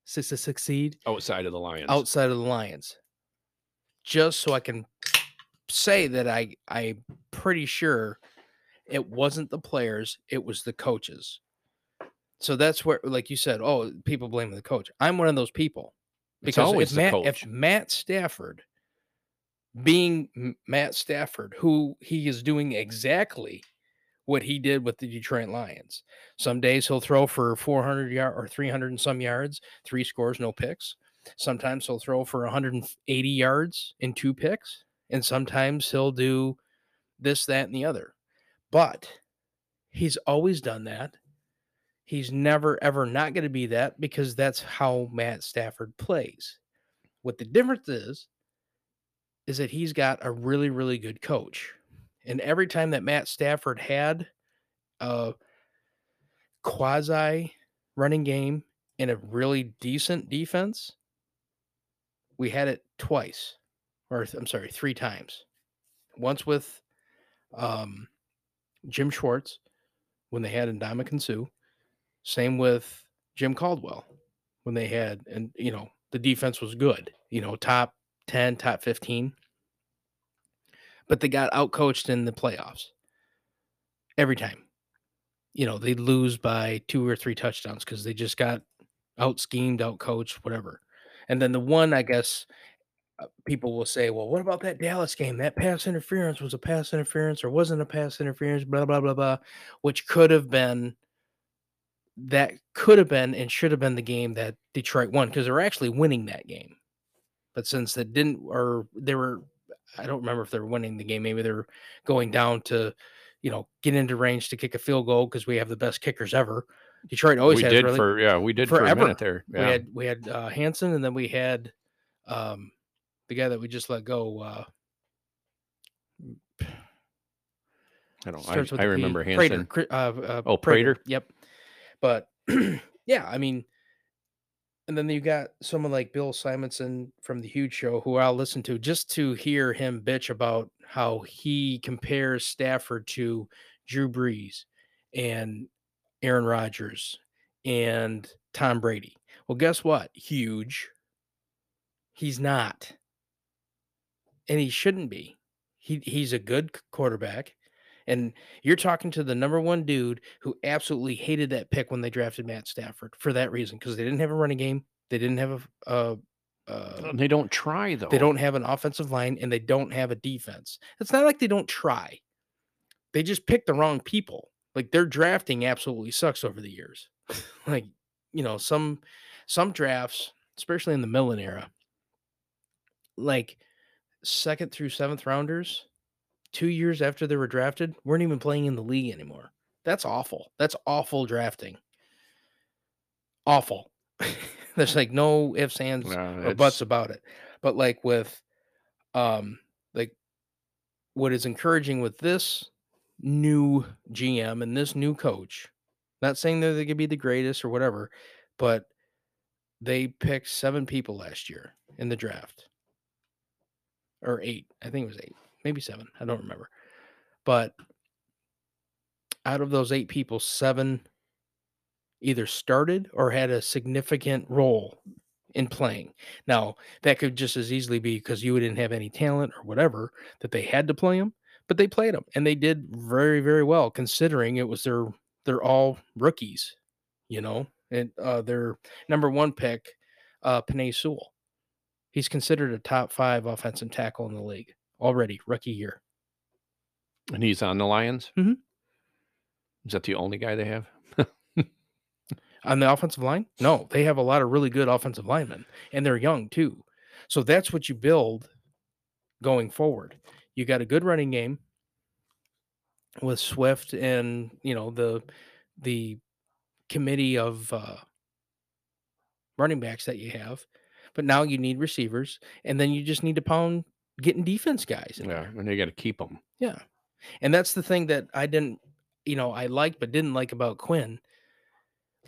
su- su- succeed outside of the Lions. outside of the Lions. Just so I can say that I I'm pretty sure it wasn't the players, it was the coaches. So that's where like you said, oh, people blame the coach. I'm one of those people. It's Because always if the Matt, coach. if Matt Stafford being Matt Stafford, who he is doing exactly what he did with the Detroit Lions. Some days he'll throw for 400 yard or 300 and some yards, three scores, no picks. Sometimes he'll throw for 180 yards in two picks, and sometimes he'll do this, that, and the other. But He's always done that. He's never ever not going to be that because that's how Matt Stafford plays. What the difference is is that he's got a really really good coach. And every time that Matt Stafford had a quasi running game and a really decent defense, we had it twice, or I'm sorry, three times. Once with um, Jim Schwartz when they had Ndamukong Suh. Same with Jim Caldwell when they had, and you know, the defense was good, you know, top 10, top 15. But they got outcoached in the playoffs every time. You know, they lose by two or three touchdowns because they just got out schemed, out coached, whatever. And then the one, I guess, uh, people will say, well, what about that Dallas game? That pass interference was a pass interference or wasn't a pass interference, blah, blah, blah, blah, which could have been that could have been and should have been the game that Detroit won because they're actually winning that game. But since they didn't, or they were, I don't remember if they were winning the game. Maybe they're going down to, you know, get into range to kick a field goal because we have the best kickers ever. Detroit always we has did really. for yeah, we did for a minute there. We had we had uh, Hanson and then we had um, the guy that we just let go. Uh, I don't. I, I P. remember Prater, Hanson. Cri- uh, uh, Oh, Prater? Yep. But (clears throat) yeah, I mean, and then you got someone like Bill Simonson from the Huge Show, who I'll listen to just to hear him bitch about how he compares Stafford to Drew Brees and Aaron Rodgers and Tom Brady. Well, guess what? Huge. He's not. And he shouldn't be. He he's a good quarterback. And you're talking to the number one dude who absolutely hated that pick when they drafted Matt Stafford for that reason, because they didn't have a running game. They didn't have a, a, uh, uh, a They don't try though. they don't have an offensive line and they don't have a defense. It's not like they don't try. They just pick the wrong people. Like their drafting absolutely sucks over the years. (laughs) like, you know, some some drafts, especially in the Millen era, like second through seventh rounders, two years after they were drafted, weren't even playing in the league anymore. That's awful. That's awful drafting. Awful. (laughs) There's like no ifs, ands, Yeah, or buts about it. But like with um like what is encouraging with this new GM and this new coach, not saying that they could be the greatest or whatever, but they picked seven people last year in the draft. Or eight. I think it was eight. Maybe seven. I don't remember. But out of those eight people, seven either started or had a significant role in playing. Now, that could just as easily be because you didn't have any talent or whatever that they had to play them, but they played them and they did very, very well considering it was their they're all rookies, you know, and uh, their number one pick, uh, Penei Sewell. He's considered a top five offensive tackle in the league already, rookie year. And he's on the Lions. Mhm. Is that the only guy they have? On the offensive line? No, they have a lot of really good offensive linemen, and they're young too. So that's what you build going forward. You got a good running game with Swift and you know the the committee of uh, running backs that you have, but now you need receivers, and then you just need to pound getting defense guys. Yeah, there. and they got to keep them. Yeah. And that's the thing that I didn't, you know, I liked but didn't like about Quinn.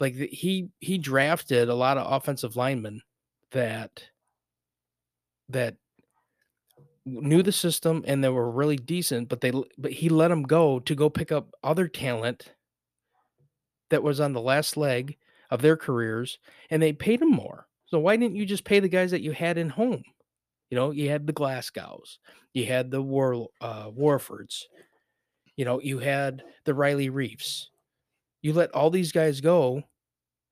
Like the, he he drafted a lot of offensive linemen that that knew the system and they were really decent, but they but he let them go to go pick up other talent that was on the last leg of their careers and they paid them more. So why didn't you just pay the guys that you had in home? You know, you had the Glasgows, you had the War uh, Warfords, you know, you had the Riley Reiffs. You let all these guys go,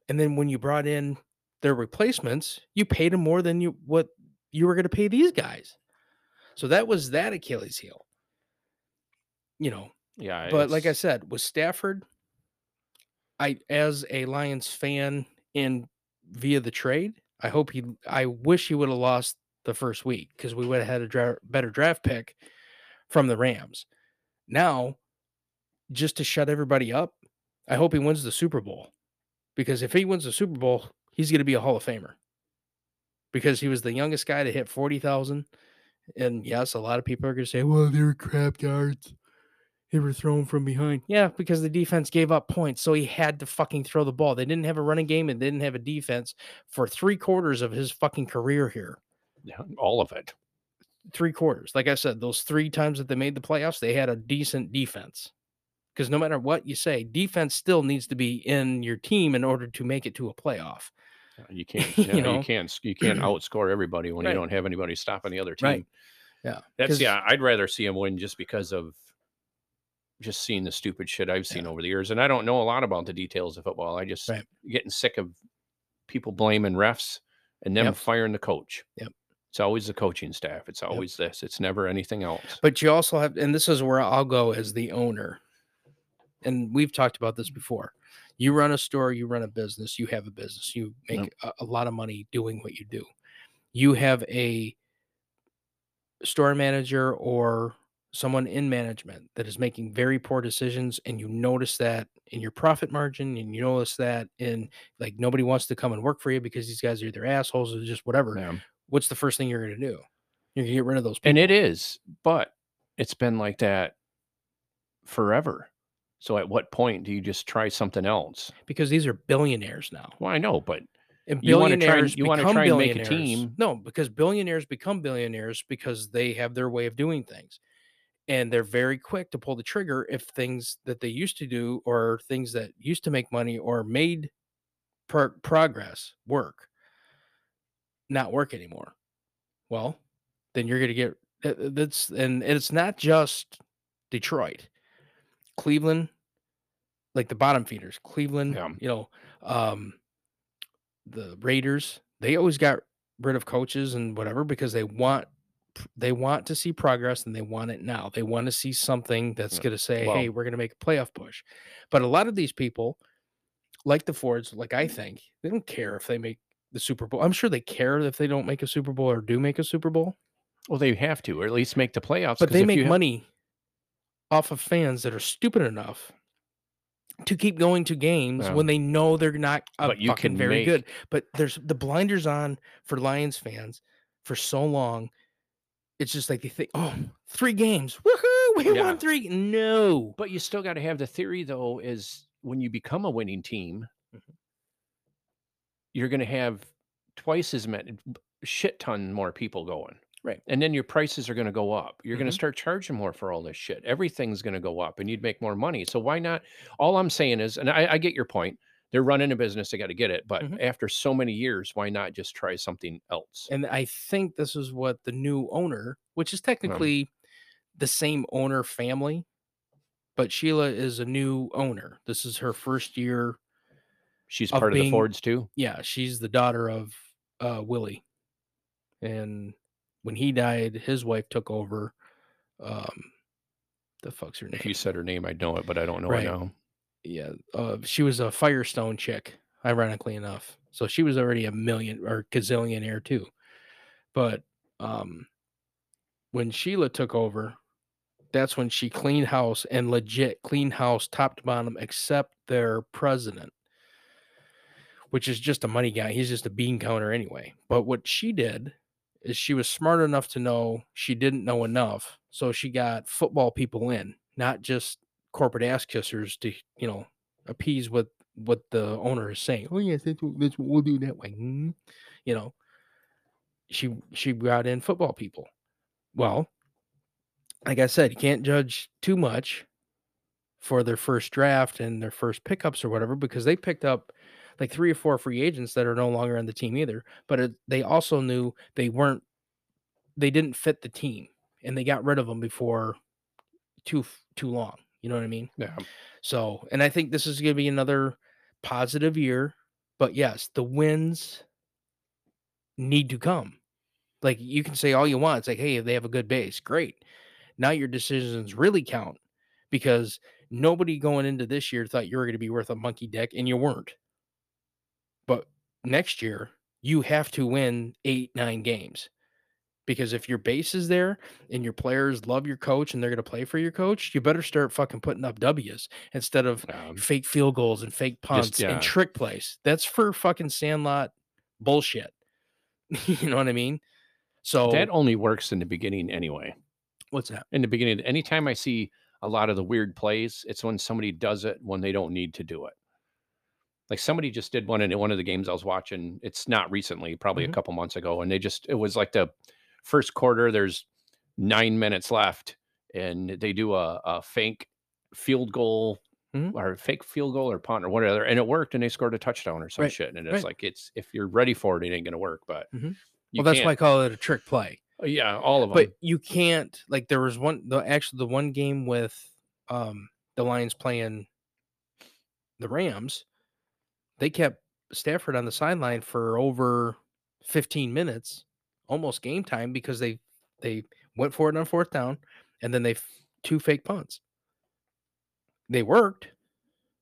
and then when you brought in their replacements, you paid them more than you what you were going to pay these guys. So that was that Achilles heel. You know, Yeah, but like I said, with Stafford, I as a Lions fan in via the trade, I hope he I wish he would have lost the first week because we would have had a dra- better draft pick from the Rams. Now, just to shut everybody up. I hope he wins the Super Bowl because if he wins the Super Bowl, he's going to be a Hall of Famer because he was the youngest guy to hit 40,000. And yes, a lot of people are going to say, well, they were crap yards. They were thrown from behind. Yeah, because the defense gave up points. So he had to fucking throw the ball. They didn't have a running game and they didn't have a defense for three quarters of his fucking career here. Yeah, all of it. Three quarters. Like I said, those three times that they made the playoffs, they had a decent defense. Because no matter what you say, defense still needs to be in your team in order to make it to a playoff. You can't, You know, you can't, you can't outscore everybody when Right. you don't have anybody stopping the other team. Right. Yeah. that's yeah. I'd rather see him win just because of just seeing the stupid shit I've seen over the years, and I don't know a lot about the details of football. I just Right. getting sick of people blaming refs and them Yep. firing the coach. Yep. It's always the coaching staff. It's always this. It's never anything else. But you also have, and this is where I'll go as the owner. And we've talked about this before. You run a store, you run a business, you have a business, you make Yep. a, a lot of money doing what you do. You have a store manager or someone in management that is making very poor decisions, and you notice that in your profit margin, and you notice that in like nobody wants to come and work for you because these guys are either assholes or just whatever. Yeah. What's the first thing you're going to do? You're going to get rid of those people. And it is, but it's been like that forever. So at what point do you just try something else? because these are billionaires now. Well, I know, but And You wanna try and- billionaires you wanna become try and make a team. No, because billionaires become billionaires because they have their way of doing things. And they're very quick to pull the trigger if things that they used to do or things that used to make money or made pro- progress work not work anymore. Well, then you're going to get that's and it's not just Detroit. Cleveland like the bottom feeders, Cleveland, Yeah. you know, um the Raiders, they always got rid of coaches and whatever because they want they want to see progress and they want it now. They want to see something that's Yeah, going to say, well- "Hey, we're going to make a playoff push." But a lot of these people, like the Fords, like I think, they don't care if they make the Super Bowl. I'm sure they care if they don't make a Super Bowl or do make a Super Bowl, well, they have to, or at least make the playoffs. But they make money off of fans that are stupid enough to keep going to games when they know they're not But you can very make- good. But there's the blinders on for Lions fans for so long. It's just like they think, oh, three games. Woohoo! We Yeah. won three. No. But you still got to have the theory, though, is when you become a winning team. You're going to have twice as many, shit ton more people going. Right. And then your prices are going to go up. You're going Mhm. to start charging more for all this shit. Everything's going to go up and you'd make more money. So why not? All I'm saying is, and I, I get your point, they're running a business, they got to get it. But Mhm. after so many years, why not just try something else? And I think this is what the new owner, which is technically the same owner family, but Sheila is a new owner. This is her first year She's of part of the Fords too. yeah, she's the daughter of uh Willie. And when he died, his wife took over. Um the fuck's her name? If you said her name, I'd know it, but I don't know Right. now. yeah, uh she was a Firestone chick, ironically enough. So she was already a million or gazillionaire too. But um when Sheila took over, that's when she cleaned house and legit cleaned house top to bottom except their president which is just a money guy. He's just a bean counter anyway. But what she did is she was smart enough to know she didn't know enough. So she got football people in, not just corporate ass kissers to, you know, appease what what the owner is saying. Oh yes, that's what, that's what we'll do that way. Mm. You know, she she brought in football people. Well, like I said, you can't judge too much for their first draft and their first pickups or whatever because they picked up like three or four free agents that are no longer on the team either. But it, they also knew they weren't, they didn't fit the team, and they got rid of them before too too long. You know what I mean? Yeah. So, and I think this is going to be another positive year. But yes, the wins need to come. Like you can say all you want. It's like, hey, they have a good base. Great. Now your decisions really count because nobody going into this year thought you were going to be worth a monkey deck and you weren't. But next year, you have to win eight, nine games. Because if your base is there and your players love your coach and they're going to play for your coach, you better start fucking putting up W's instead of Um, fake field goals and fake punts yeah. and trick plays. That's for fucking sandlot bullshit. (laughs) you know what I mean? So that only works in the beginning anyway. what's that? In the beginning, anytime I see a lot of the weird plays, it's when somebody does it when they don't need to do it. Like somebody just did one in one of the games I was watching. It's not recently, probably Mhm. a couple months ago, and they just it was like the first quarter. There's nine minutes left, and they do a, a fake field goal Mhm. or fake field goal or punt or whatever, and it worked, and they scored a touchdown or some Right, shit. And it's right. like it's if you're ready for it, it ain't gonna work. But Mhm. Well, that's why I call it a trick play. yeah, all of them. But you can't like there was one the actually the one game with um the Lions playing the Rams, they kept Stafford on the sideline for over 15 minutes, almost game time because they they went for it on fourth down and then they f- two fake punts. They worked.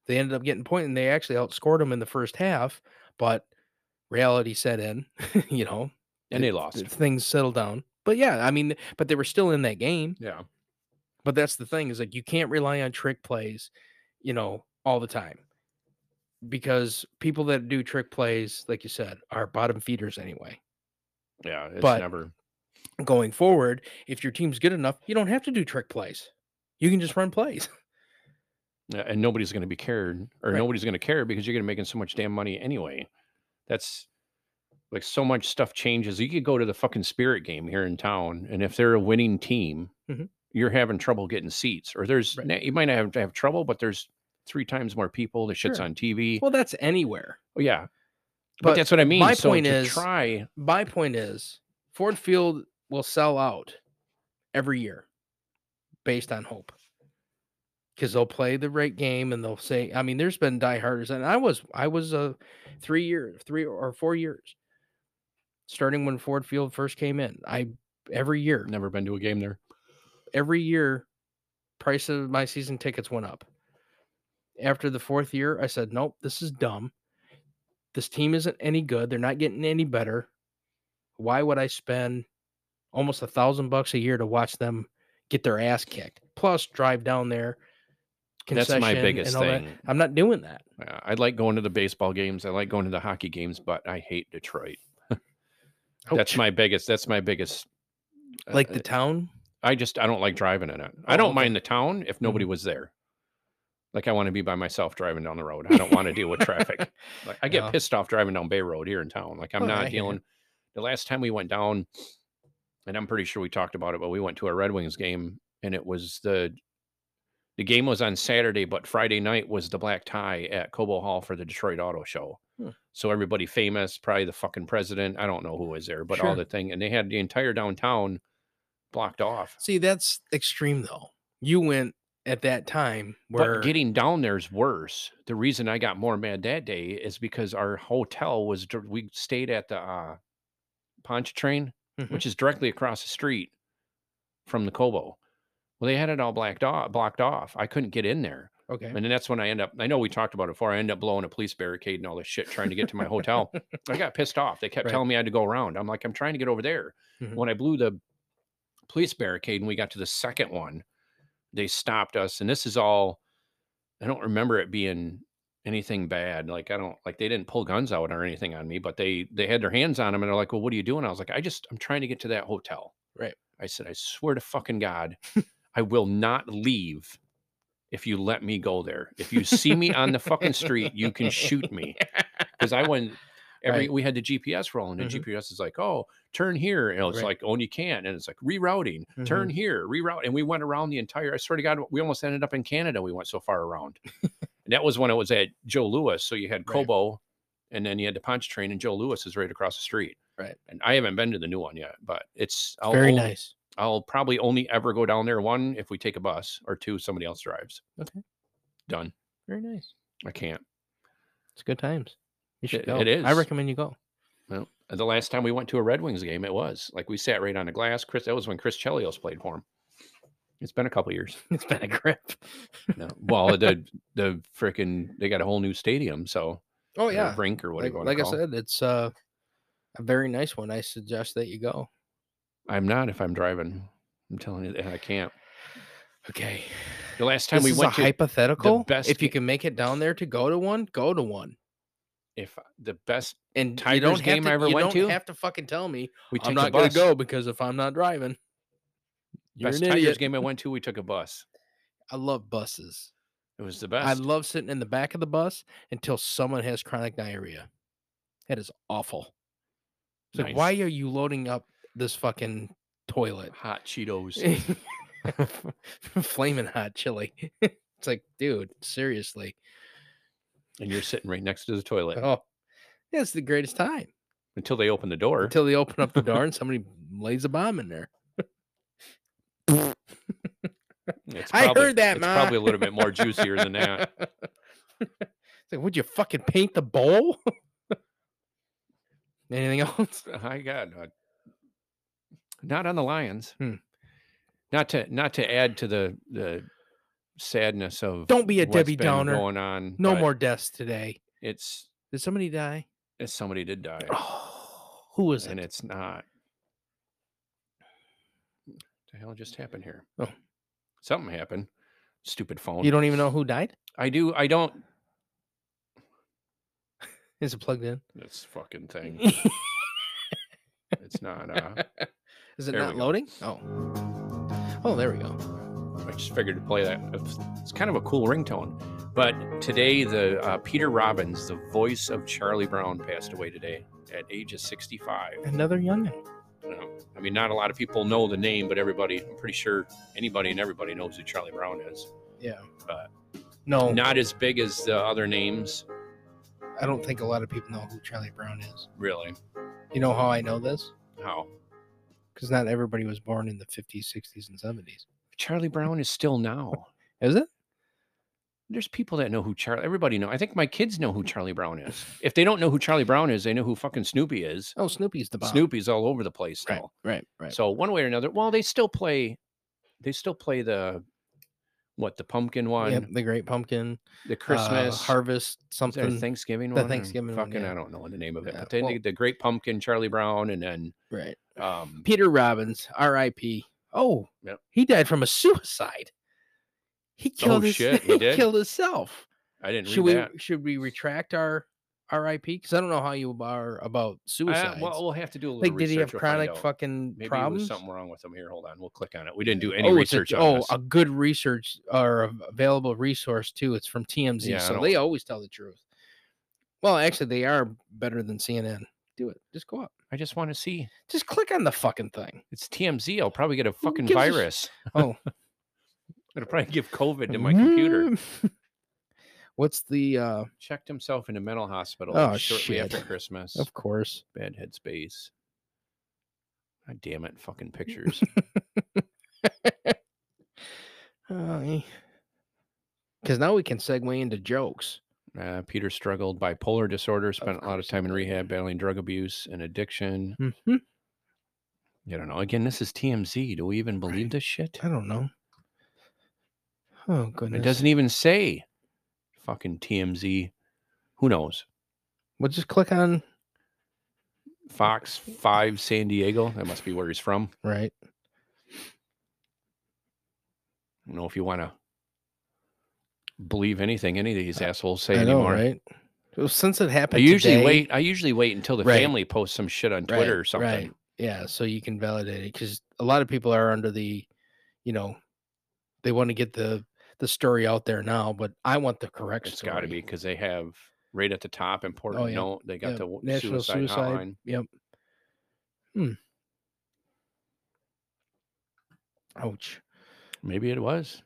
They ended up getting point and they actually outscored them in the first half, but reality set in, (laughs) you know, and they th- lost. th- Things settled down. But yeah, I mean, but they were still in that game. Yeah. But that's the thing is like you can't rely on trick plays, you know, all the time. Because people that do trick plays, like you said, are bottom feeders anyway. Yeah. It's But- never Going forward, if your team's good enough, you don't have to do trick plays. You can just run plays. (laughs) Yeah, and nobody's going to be cared, or Right. nobody's going to care because you're going to making so much damn money anyway. That's like so much stuff changes. You could go to the fucking Spirit game here in town, and if they're a winning team, Mhm. you're having trouble getting seats, or there's Right. you might not have to have trouble, but there's three times more people. The shit's Sure. on TV. Well, that's anywhere. oh yeah, but, but that's what I mean. my so point is- try. My point is Ford Field will sell out every year based on hope. Because they'll play the right game and they'll say, I mean, there's been dieharders, and I was I was uh, three years, three or four years, starting when Ford Field first came in. I every year, Never been to a game there. every year, price of my season tickets went up. After the fourth year, I said, nope, this is dumb. This team isn't any good. They're not getting any better. Why would I spend almost a thousand bucks a year to watch them get their ass kicked? Plus, drive down there. That's my biggest and all that. thing. I'm not doing that. Yeah, I like going to the baseball games. I like going to the hockey games, but I hate Detroit. (laughs) That's my biggest. That's my biggest. like uh, the town. I just I don't like driving in it. I Oh, don't mind the town if nobody was there. Like I want to be by myself driving down the road. I don't want to deal with traffic. (laughs) Like I get Yeah. pissed off driving down Bay Road here in town. Like I'm Oh, not ya. dealing. The last time we went down, and I'm pretty sure we talked about it, but we went to a Red Wings game, and it was the the game was on Saturday, but Friday night was the black tie at Cobo Hall for the Detroit Auto Show. Hmm. So everybody famous, probably the fucking president. I don't know who was there, but all the thing, and they had the entire downtown blocked off. See, that's extreme though. You went at that time where But getting down there is worse. The reason I got more mad that day is because our hotel was we stayed at the uh, Pontchartrain, Mhm. which is directly across the street from the Cobo. Well, they had it all blacked off, blocked off. I couldn't get in there, okay. and then that's when I end up. I know we talked about it before. I end up blowing a police barricade and all this shit trying to get to my hotel. (laughs) I got pissed off. They kept Right. telling me I had to go around. I'm like, I'm trying to get over there. Mhm. When I blew the police barricade and we got to the second one, they stopped us. And this is all, I don't remember it being anything bad. Like I don't like they didn't pull guns out or anything on me, but they they had their hands on them and they're like, "Well, what are you doing?" I was like, "I just I'm trying to get to that hotel." Right. I said, "I swear to fucking God, I will not leave." If you let me go there, if you see me on the fucking street, you can (laughs) shoot me because I went every Right. we had the GPS rolling, and Mhm. GPS is like, oh, turn here, and it's Right. like, oh, and you can't, and it's like rerouting, turn here, reroute, and we went around the entire. I swear to God, we almost ended up in Canada. We went so far around, (laughs) and that was when it was at Joe Louis. So you had Right. And then you had the Pontchartrain, and Joe Louis is right across the street. Right. And I haven't been to the new one yet, but it's I'll Very only- nice. I'll probably only ever go down there one if we take a bus, or two somebody else drives. Okay. Done. Very nice. I can't. It's good times. You should It- go. it I recommend you go. Well, the last time we went to a Red Wings game, it was like we sat right on the glass. Chris, that was when Chris Chelios played for him. It's been a couple years. (laughs) It's been a grip. (laughs) No. Well, the the freaking they got a whole new stadium, so Oh yeah. rink or Like, whatever. like I said, it's uh, a very nice one. I suggest that you go. I'm not if I'm driving. I'm telling you that I can't. Okay. The last time This we is went a to hypothetical. best if you can make it down there to go to one, go to one. If the best And Tigers game to, I ever went to, you don't have to fucking tell me we I'm not going to go because if I'm not driving, you're best an Tigers idiot. game I (laughs) went to, we took a bus. I love buses. It was the best. I love sitting in the back of the bus until someone has chronic diarrhea. That is awful. It's like, why are you loading up this fucking toilet? hot Cheetos. (laughs) Flaming hot chili. (laughs) it's like, dude, seriously. And you're sitting right next to the toilet Oh, yeah, it's the greatest time until they open the door. until they open up the door and (laughs) somebody lays a bomb in there. It's (laughs) I heard that, it's Ma. probably a little bit more juicier than that. (laughs) it's like, would you fucking paint the bowl? Anything else? I got uh, not on the Lions. Hmm. Not to not to add to the the sadness of Don't be a what's Debbie Downer. going on. No more deaths today. It's Did somebody die? somebody did die, Oh, who was and it? it's not. What The hell just happened here? Oh. something happened. Stupid phone. You don't even know who died? I do. I don't. Is it plugged in? This fucking thing. (laughs) It's not. Uh, Is it There not loading? Oh. Oh, there we go. I just figured to play that. It's- kind of a cool ringtone. But today, the uh, Peter Robbins, the voice of Charlie Brown, passed away today at age of 65. Another young You know, I mean, not a lot of people know the name, but everybody, I'm pretty sure anybody and everybody knows who Charlie Brown is. Yeah. But No, not as big as the other names, I don't think a lot of people know who Charlie Brown is. really. You know how I know this? How? Because not everybody was born in the 50s, 60s, and 70s. Charlie Brown is still now. (laughs) Is it? There's people that know who Charlie. Everybody know. I think my kids know who (laughs) Charlie Brown is. If they don't know who Charlie Brown is, they know who fucking Snoopy is. Oh, Snoopy's the bomb. Snoopy's all over the place Right, still. right, right. So one way or another, well, they still play. They still play the what the pumpkin one, Yep, the Great Pumpkin, the uh, Christmas Harvest, Is something. Thanksgiving the one. Thanksgiving one, Fucking, yeah. I don't know the name of it. Yeah, But they, well- the, the Great Pumpkin, Charlie Brown, and then Right. um, Peter Robbins, R.I.P. Oh, Yep. he died from a (laughs) suicide. He oh, killed his, shit, (laughs) he did? killed himself. I didn't Should read we that. should we retract our R.I.P. Because I don't know how you are about uh, I- suicides. well, we'll have to do a little like, did he have we'll chronic fucking Maybe problems? something wrong with him. Here, hold on. We'll click on it. We didn't do any oh, a- research on oh, this. a good research or available resource too. It's from TMZ, Yeah, so they always tell the truth. Well, actually, they are better than CNN. Do it. Just go up. I just want to see. Just click on the fucking thing. It's TMZ. I'll probably get a fucking gives a virus. (laughs) Oh, (laughs) It'll probably give COVID to my computer. Mm. (laughs) What's the? uh Checked himself in a mental hospital Oh, shortly after. Christmas. Of course. Bad headspace. God damn it, fucking pictures. Because now we can segue into jokes. Uh, Peter struggled bipolar disorder, spent a lot of time in rehab, battling drug abuse and addiction. Mhm. I don't know. Again, this is TMZ. Do we even believe this shit? I don't know. Oh goodness. It doesn't even say fucking TMZ. Who knows? Well, just click on Fox 5 San Diego. That must be where he's from. right. I don't know if you want to believe anything any of these assholes say I know, anymore. right? Well, since it happened, I usually today- wait. I usually wait until the Right. family posts some shit on Right, Twitter or something. Right. Yeah, so you can validate it because a lot of people are under the, you know, they want to get the the story out there now, but I want the correct It's got to be because they have right at the top important Oh, yeah. note. They got Yeah, the National suicide, Suicide. hotline. Yep. Hmm. Ouch. Maybe it was.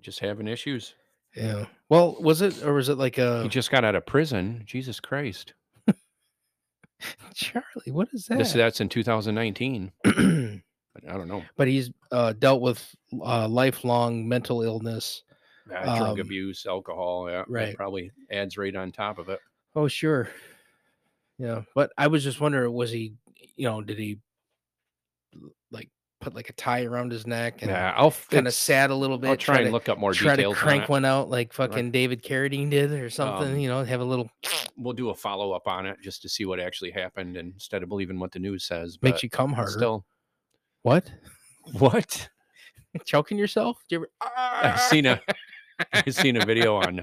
Just having issues. Yeah. Well, was it or was it like he just got out of prison. Jesus Christ. (laughs) Charlie? What is that? This that's in 2019. (clears throat) I don't know. but he's uh, dealt with uh, lifelong mental illness. Uh, drug Um, abuse, alcohol. Yeah, that right. Probably adds right on top of it. Oh, sure. Yeah, but I was just wondering, was he, you know, did he put like a tie around his neck and Yeah, I'll kind of sad a little bit? I'll try, and to, look up more try to details. on crank it. one out like fucking David Carradine did or something. Um, you know, have a little We'll do a follow up on it just to see what actually happened, instead of believing what the news says. makes you come harder. Still, What? (laughs) What? (laughs) Choking yourself? Do you ever? I seen a (laughs) I seen a video on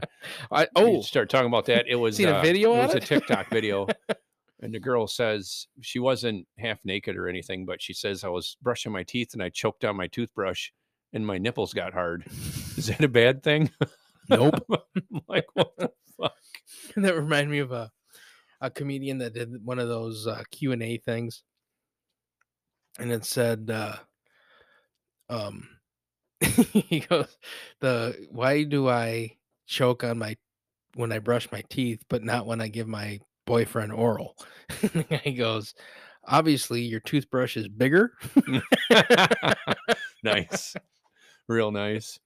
I, oh oh, start talking about that. It was Seen a uh, video It was it? a TikTok video, and the girl says she wasn't half naked or anything, but she says I was brushing my teeth and I choked on my toothbrush and my nipples got hard. (laughs) Is that a bad thing? nope. (laughs) I'm like what the fuck? (laughs) that reminded me of a a comedian that did one of those uh, Q and A things, and it said, uh, um, he goes, the why do I choke on my when I brush my teeth, but not when I give my boyfriend oral? (laughs) he goes, obviously your toothbrush is bigger. (laughs) nice, real nice.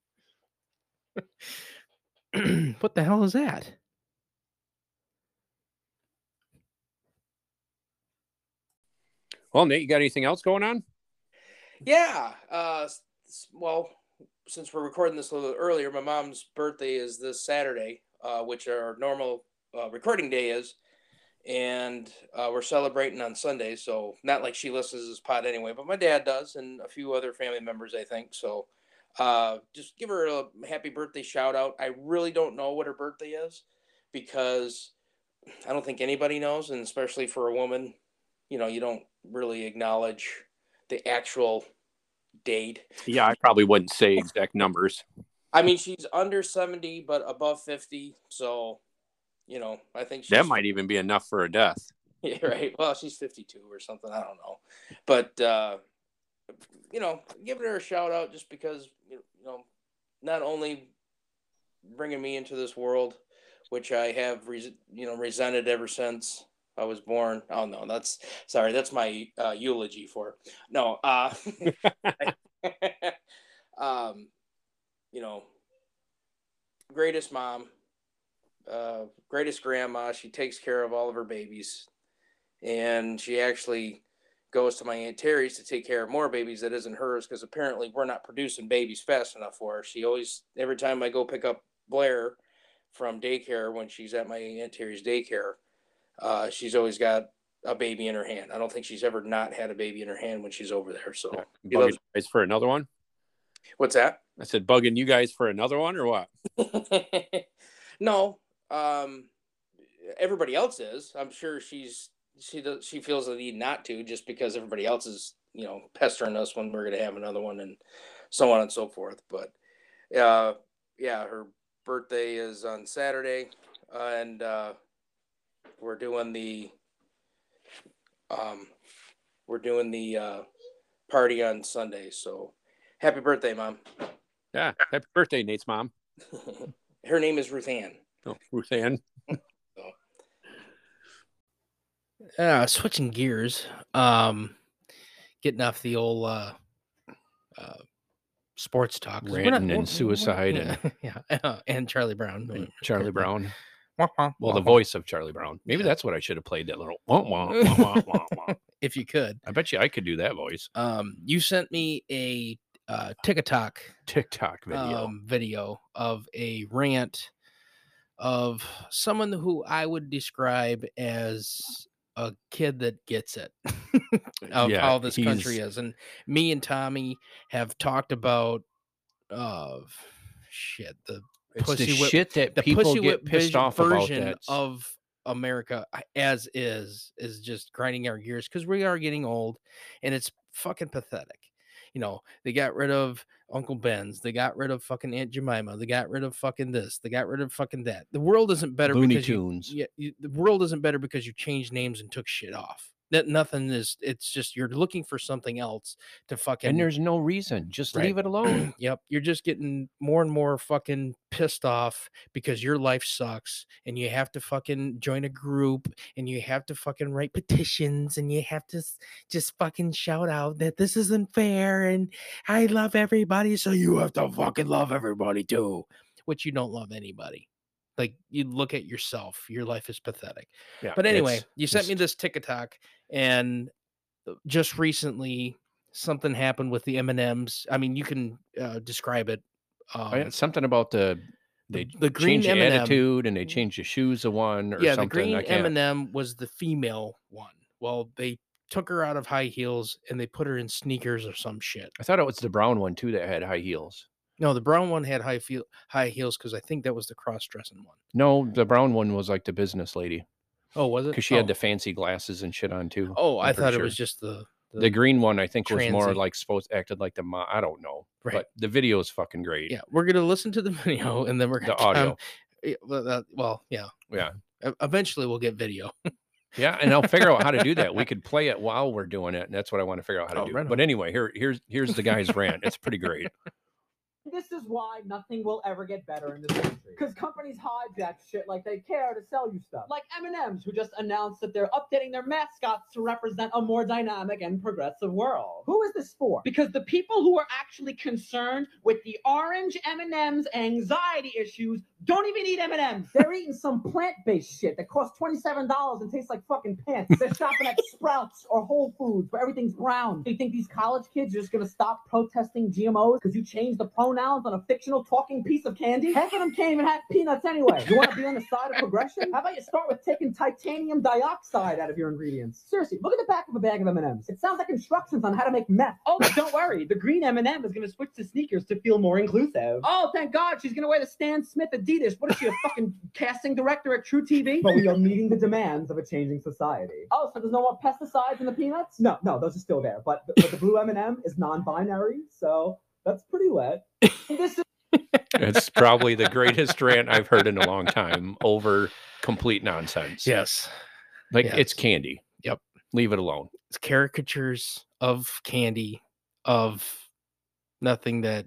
(clears throat) what the hell is that? Well, Nate, you got anything else going on? Yeah. Uh, s- s- well, since we're recording this a little earlier, my mom's birthday is this Saturday, uh, which our normal uh, recording day is, and uh, we're celebrating on Sunday. So not like she listens to this pod anyway, but my dad does, and a few other family members, I think. So uh, just give her a happy birthday shout out. I really don't know what her birthday is because I don't think anybody knows, and especially for a woman, you know, you don't really acknowledge the actual date. Yeah, I probably wouldn't say exact numbers. I mean, she's under 70, but above 50. So, you know, I think That might even be enough for a death. (laughs) Yeah, right. Well, she's 52 or something. I don't know. But, uh, you know, giving her a shout out just because, you know, not only bringing me into this world, which I have, res- you know, resented ever since I was born. Oh, no, that's sorry. That's my uh, eulogy for. No. Uh, (laughs) (laughs) um, you know, greatest mom, uh, greatest grandma. She takes care of all of her babies, and she actually goes to my aunt Terry's to take care of more babies that isn't hers because apparently we're not producing babies fast enough for her. She always, every time I go pick up Blair from daycare when she's at my aunt Terry's daycare, uh, she's always got a baby in her hand. I don't think she's ever not had a baby in her hand when she's over there. So, Bugging loves- guys for another one? what's that? I said bugging you guys for another one or what? (laughs) no, um, everybody else is. I'm sure she's she does she feels the need not to just because everybody else is you know pestering us when we're gonna have another one and so on and so forth. But uh, yeah, her birthday is on Saturday, uh, and uh, we're doing the um, we're doing the uh, party on Sunday. So happy birthday, mom. Yeah. Happy birthday, Nate's mom. (laughs) Her name is Ruth Ann. Oh, Ruth Ann. (laughs) Uh, switching gears, um, getting off the old uh, uh, sports talk. 'cause we're Ranting and we're- suicide yeah, (laughs) yeah, and Charlie Brown, and Charlie Brown. Wah, wah, Well, the wah, wah. voice of Charlie Brown. Maybe Yeah. that's what I should have played. That little wah, wah, wah, wah, wah, wah. (laughs) if you could. I bet you I could do that voice. Um, you sent me a uh, TikTok TikTok video. um, video of a rant of someone who I would describe as a kid that gets it (laughs) of Yeah, how this country is. And me and Tommy have talked about uh shit, the it's the pussy whip- shit that the people pussy get whip pissed off about. version of America as is is just grinding our gears because we are getting old and it's fucking pathetic. You know, they got rid of Uncle Ben's, they got rid of fucking Aunt Jemima, they got rid of fucking this, they got rid of fucking that. The world isn't better Looney because you, Tunes. yeah, you, the world isn't better because you changed names and took shit off. That nothing is. It's just you're looking for something else to fucking. and there's no reason. Just Right. leave it (clears throat) alone. Yep, you're just getting more and more fucking pissed off because your life sucks and you have to fucking join a group and you have to fucking write petitions and you have to just fucking shout out that this isn't fair and I love everybody so you have to fucking love everybody too, which you don't love anybody. Like you look at yourself, your life is pathetic. Yeah. But anyway, you sent me this TikTok, and uh, just recently something happened with the M and M's. I mean, you can uh, describe it. Um, Oh, yeah, something about the they the, the green the M&M, attitude and they changed the shoes of one or yeah, the something. green I M can't. and M was the female one. Well, they took her out of high heels and they put her in sneakers or some shit. I thought it was the brown one too that had high heels. No, the brown one had high feel high heels because I think that was the cross dressing one. No, the brown one was like the business lady Oh, was it? because she oh. had the fancy glasses and shit on too. Oh, I I'm thought it was just the The green one, I think, was more like supposed acted like the mo- I don't know, Right. but the video is fucking great. yeah. We're gonna listen to the (laughs) video and then we're the gonna the audio. yeah, well, yeah. Yeah, Eventually, we'll get video. (laughs) yeah, and I'll figure out how to do that. We could play it while we're doing it, and that's what I want to figure out how to Oh, do. right But anyway, here, here's here's the guy's rant. It's pretty great. This is why nothing will ever get better in this country. Because companies hijack shit like they care to sell you stuff. Like M&M's, who just announced that they're updating their mascots to represent a more dynamic and progressive world. Who is this for? Because the people who are actually concerned with the orange M&M's anxiety issues don't even eat M&M's. They're eating some plant-based shit that costs $27 and tastes like fucking pants. They're shopping at Sprouts or Whole Foods where everything's brown. You think these college kids are just gonna stop protesting GMOs because you changed the on a fictional talking piece of candy? Half of them can't even have peanuts anyway. (laughs) You want to be on the side of progression? How about you start with taking titanium dioxide out of your ingredients? Seriously, look at the back of a bag of M&Ms. It sounds like instructions on how to make meth. Oh, but don't worry, the green M&M is gonna switch to sneakers to feel more inclusive. Oh, thank God, she's gonna wear the Stan Smith Adidas. What is she, a (laughs) fucking casting director at truTV? But we are meeting the demands of a changing society. Oh, so there's no more pesticides in the peanuts? No, no, those are still there. But, but the blue M&M is non-binary, so that's pretty wet. (laughs) this is It's probably the greatest rant I've heard in a long time over complete nonsense. yes. like it's candy. Yep. leave it alone. It's caricatures of candy of nothing that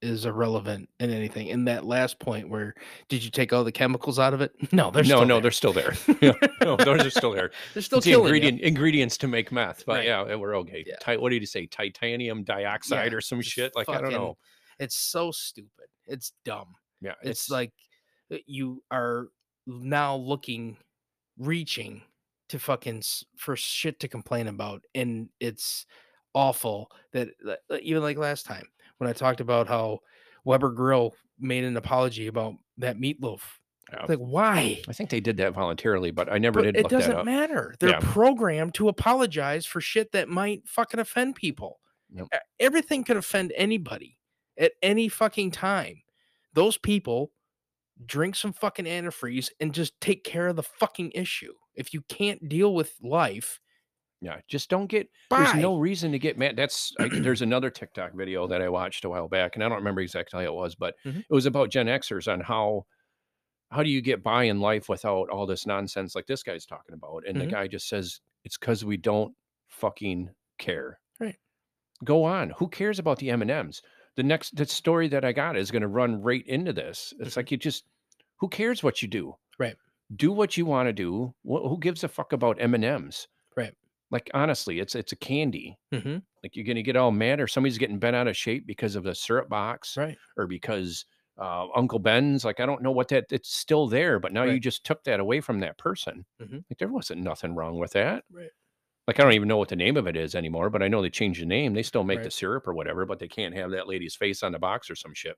is irrelevant in anything. And that last point where did you take all the chemicals out of it? (laughs) No, they're no, still no, there. they're still there. (laughs) Yeah, no, those are still there. they're still It's the killing you. ingredient ingredients to make meth, but Right. yeah, we're okay. Yeah. Ti- what did you say? Titanium dioxide or some shit? Like I don't know. It's so stupid. It's dumb. Yeah, It's, like uh, you are now looking, reaching to fucking for shit to complain about, and it's awful that even like last time when I talked about how Weber Grill made an apology about that meatloaf. Yeah. Like why? I think they did that voluntarily, but I never But did it doesn't matter. They're Yeah. programmed to apologize for shit that might fucking offend people. Yep. Everything could offend anybody at any fucking time. Those people drink some fucking antifreeze and just take care of the fucking issue. If you can't deal with life, Yeah, just don't get. bye. There's no reason to get mad. That's I, (clears throat) there's another TikTok video that I watched a while back, and I don't remember exactly how it was, but Mhm. it was about Gen Xers on how how do you get by in life without all this nonsense like this guy's talking about. And Mhm. the guy just says it's because we don't fucking care. Right. Go on. Who cares about the M and M's? The next the story that I got is going to run right into this. It's Mhm. like you just who cares what you do? Right. Do what you want to do. Wh- who gives a fuck about M and M's? Right. Like honestly, it's it's a candy. Mhm. Like you're gonna get all mad, or somebody's getting bent out of shape because of the syrup box, Right. or because uh, Uncle Ben's. Like I don't know what that. It's still there, but now you just took that away from that person. Mhm. Like there wasn't nothing wrong with that. Right. Like I don't even know what the name of it is anymore, but I know they changed the name. They still make the syrup or whatever, but they can't have that lady's face on the box or some shit.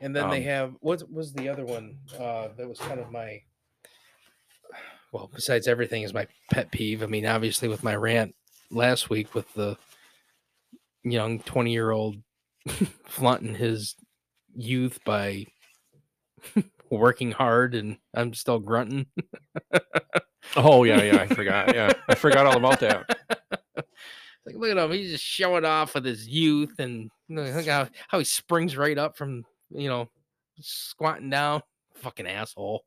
And then they Um, have what was the other one? Uh, that was kind of my well, besides everything is my pet peeve. I mean, obviously with my rant last week with the young 20 year old (laughs) flaunting his youth by (laughs) working hard and I'm still grunting. (laughs) Oh yeah, yeah, I forgot. Yeah, I forgot all about that. like, look at him. He's just showing off with his youth and look how, how he springs right up from, you know, squatting down. Fucking asshole.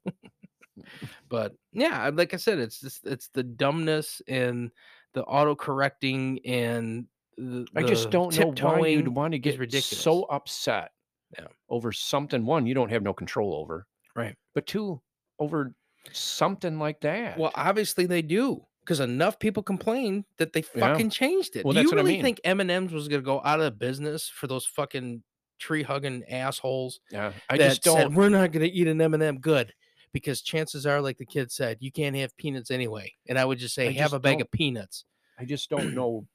But yeah, like I said, it's just it's the dumbness and the auto correcting and the, I just don't know why you'd want to get so upset Yeah. over something one you don't have no control over, Right. But two, over something like that. Well, obviously they do because enough people complained that they Yeah. fucking changed it. Well, do you what I really mean. think M and M's was going to go out of business for those fucking tree hugging assholes? yeah, I just don't. we're not going to eat an M&M good because chances are like the kid said you can't have peanuts anyway and I would just say I have just a bag of peanuts I just don't (clears throat) know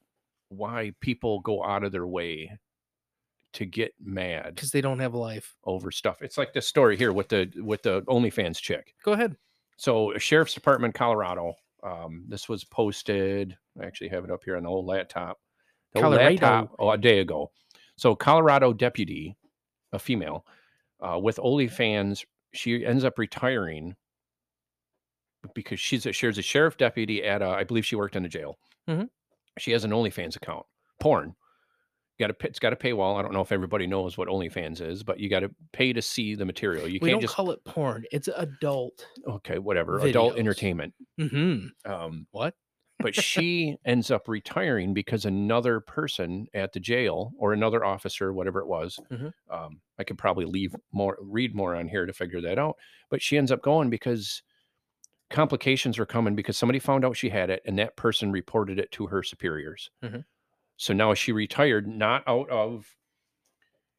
why people go out of their way to get mad because they don't have a life. over stuff. It's like this story here with the with the OnlyFans chick. Go ahead. So, sheriff's department, Colorado, Um, this was posted. I actually have it up here on the old laptop. The old Colorado. laptop, oh, a day ago. So Colorado deputy, a female, uh, with OnlyFans, she ends up retiring because she's a, a sheriff deputy at a, I believe she worked in a jail. Mhm. She has an OnlyFans account, porn. Got to it's got a paywall. I don't know if everybody knows what OnlyFans is, but you got to pay to see the material. You we can't don't just call it porn. It's adult. okay, whatever. Adult entertainment. Mm-hmm. Um, What? But she ends up retiring because another person at the jail or another officer, whatever it was, Mhm. um, I could probably leave more, read more on here to figure that out. But she ends up going because complications were coming because somebody found out she had it and that person reported it to her superiors. Mhm. So now she retired not out of,